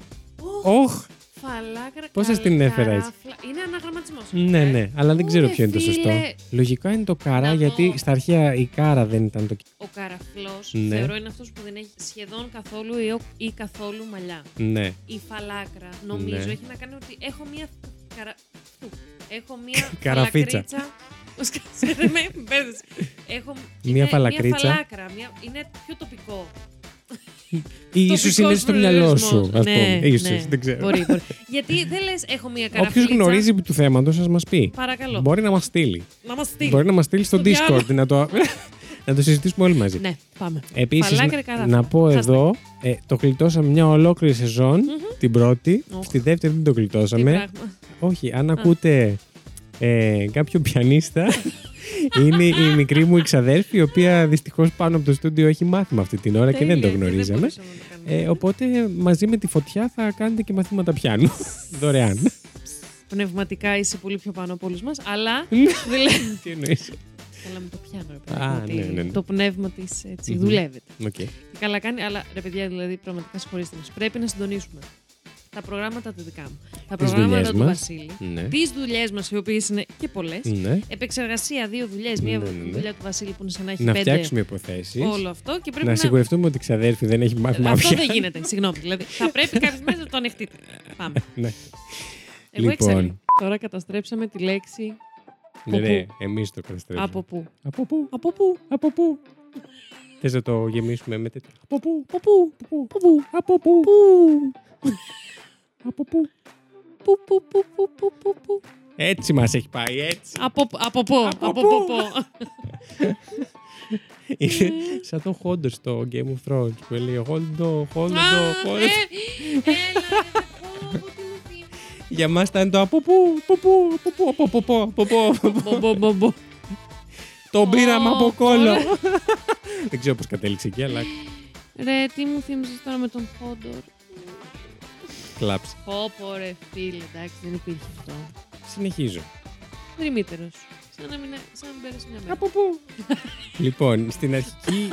Όχ! Φαλάκρα. Πώς σας την έφερα έτσι; καράφλα. Είναι αναγραμματισμός. Ναι, ναι, αλλά δεν ξέρω Ωρε, ποιο είναι το σωστό. φίλε. Λογικά είναι το καρά, Να γιατί πω. στα αρχαία η κάρα δεν ήταν το. Ο καραφλός Ναι. θεωρώ είναι αυτός που δεν έχει σχεδόν καθόλου ή, ή καθόλου μαλλιά. Ναι. Η φαλάκρα νομίζω Ναι. έχει να κάνει ότι έχω μία. Καρα... Φου. Έχω μία. Καραφίτσα. φαλακρίτσα. Ως κάτσε, δεν με μπέρδεσε. Έχω Μία είναι φαλακρίτσα. Μία φαλάκρα. Μία... Είναι πιο τοπικό. Ή ίσως Τοπικός είναι στο μυαλό σου, προορισμός. ας Ναι, πούμε. Ίσως, ναι. δεν ξέρω. Μπορεί, μπορεί. Γιατί δεν λες, έχω μία Όποιος καραφλίτσα. γνωρίζει του θέματος, ας μας πει. Παρακαλώ. Μπορεί να μας στείλει. Να μας στείλει. Μπορεί να μας στείλει στο Στο διάλογο. Discord να το, να το συζητήσουμε όλοι μαζί. Ναι, πάμε. Επίσης, Φαλάκρη να, καράφλα. να πω Χάστα. εδώ, ε, το γλιτώσαμε μια ολόκληρη σεζόν, την πρώτη. Οχ. Στη δεύτερη δεν το Τι γλιτώσαμε. πράγμα. Όχι, αν ακούτε ε, κάποιο πιανίστα, είναι η μικρή μου εξαδέρφη, η οποία δυστυχώς πάνω από το στούντιο έχει μάθημα αυτή την ώρα και δεν το Τέλεια, και γνωρίζαμε. μπορούσαμε να το κάνουμε. Ε, οπότε μαζί με τη φωτιά θα κάνετε και μαθήματα πιάνου. Δωρεάν. Πνευματικά είσαι πολύ πιο πάνω από όλους μας, αλλά. Ναι. δηλαδή- Τι εννοείς; Καλά με το πιάνο, ρε παιδί Α, μου, ότι ναι, ναι, ναι. Το πνεύμα της έτσι Μμμ. δουλεύεται. Οκ. Και καλά κάνει, αλλά ρε παιδιά, δηλαδή πραγματικά συγχωρήστε μας. Πρέπει να συντονίσουμε τα προγράμματα τα δικά μου. Τα Τις προγράμματα δουλειές του μας. Βασίλη. Ναι. Τις δουλειές μας, οι οποίες είναι και πολλές. Ναι. Επεξεργασία δύο δουλειές. Μία Ναι, ναι, ναι. δουλειά του Βασίλη που είναι σαν να έχει Να πέντε. φτιάξουμε υποθέσεις. Όλο αυτό και πρέπει Να να. σιγουρευτούμε ότι η ξαδέρφη δεν έχει μάθημα Αυτό πια. δεν γίνεται. Συγγνώμη. Δηλαδή, θα πρέπει κάποιε μέρε να το ανεχτείτε. Πάμε. Ναι. Εγώ Λοιπόν. έξερα. Τώρα καταστρέψαμε τη λέξη. Ναι, Από ναι, πού; εμείς το καταστρέψαμε. Από πού; Από πού; Από πού; Από πού; Θες να το γεμίσουμε με τέτοιο. Από πού; Από πού; Από πού; Από πού; Από πού; Πού, πού, πού, πού, πού, πού, πού; Έτσι μας έχει πάει, έτσι. Από, από πού. Από πού; πού. πού; Είναι σαν το Χόντο στο Game of Thrones που λέει Χόντο, Χόντο, Α, Χόντο. ε, Έλα, ρε, πω, πω, τι μου θυμίζει. Για μας ήταν το από πού, από πού, από πού, από πού, από πού, από πού. Μπο, μπο, μπο, μπο. Το πήραμε Ω, από κόλλο. ωραία. Δεν ξέρω πώς κατέληξε εκεί, αλλά Ρε, τι μου θύμισες τώρα με τον Χόντορ. Κλάψε. Πω, πω, ρε, φίλε, εντάξει, δεν υπήρχε αυτό. Συνεχίζω. Δρυμύτερος. Σαν να μην, σαν να μην πέρασε μια μέρα. Από πού; Λοιπόν, στην αρχική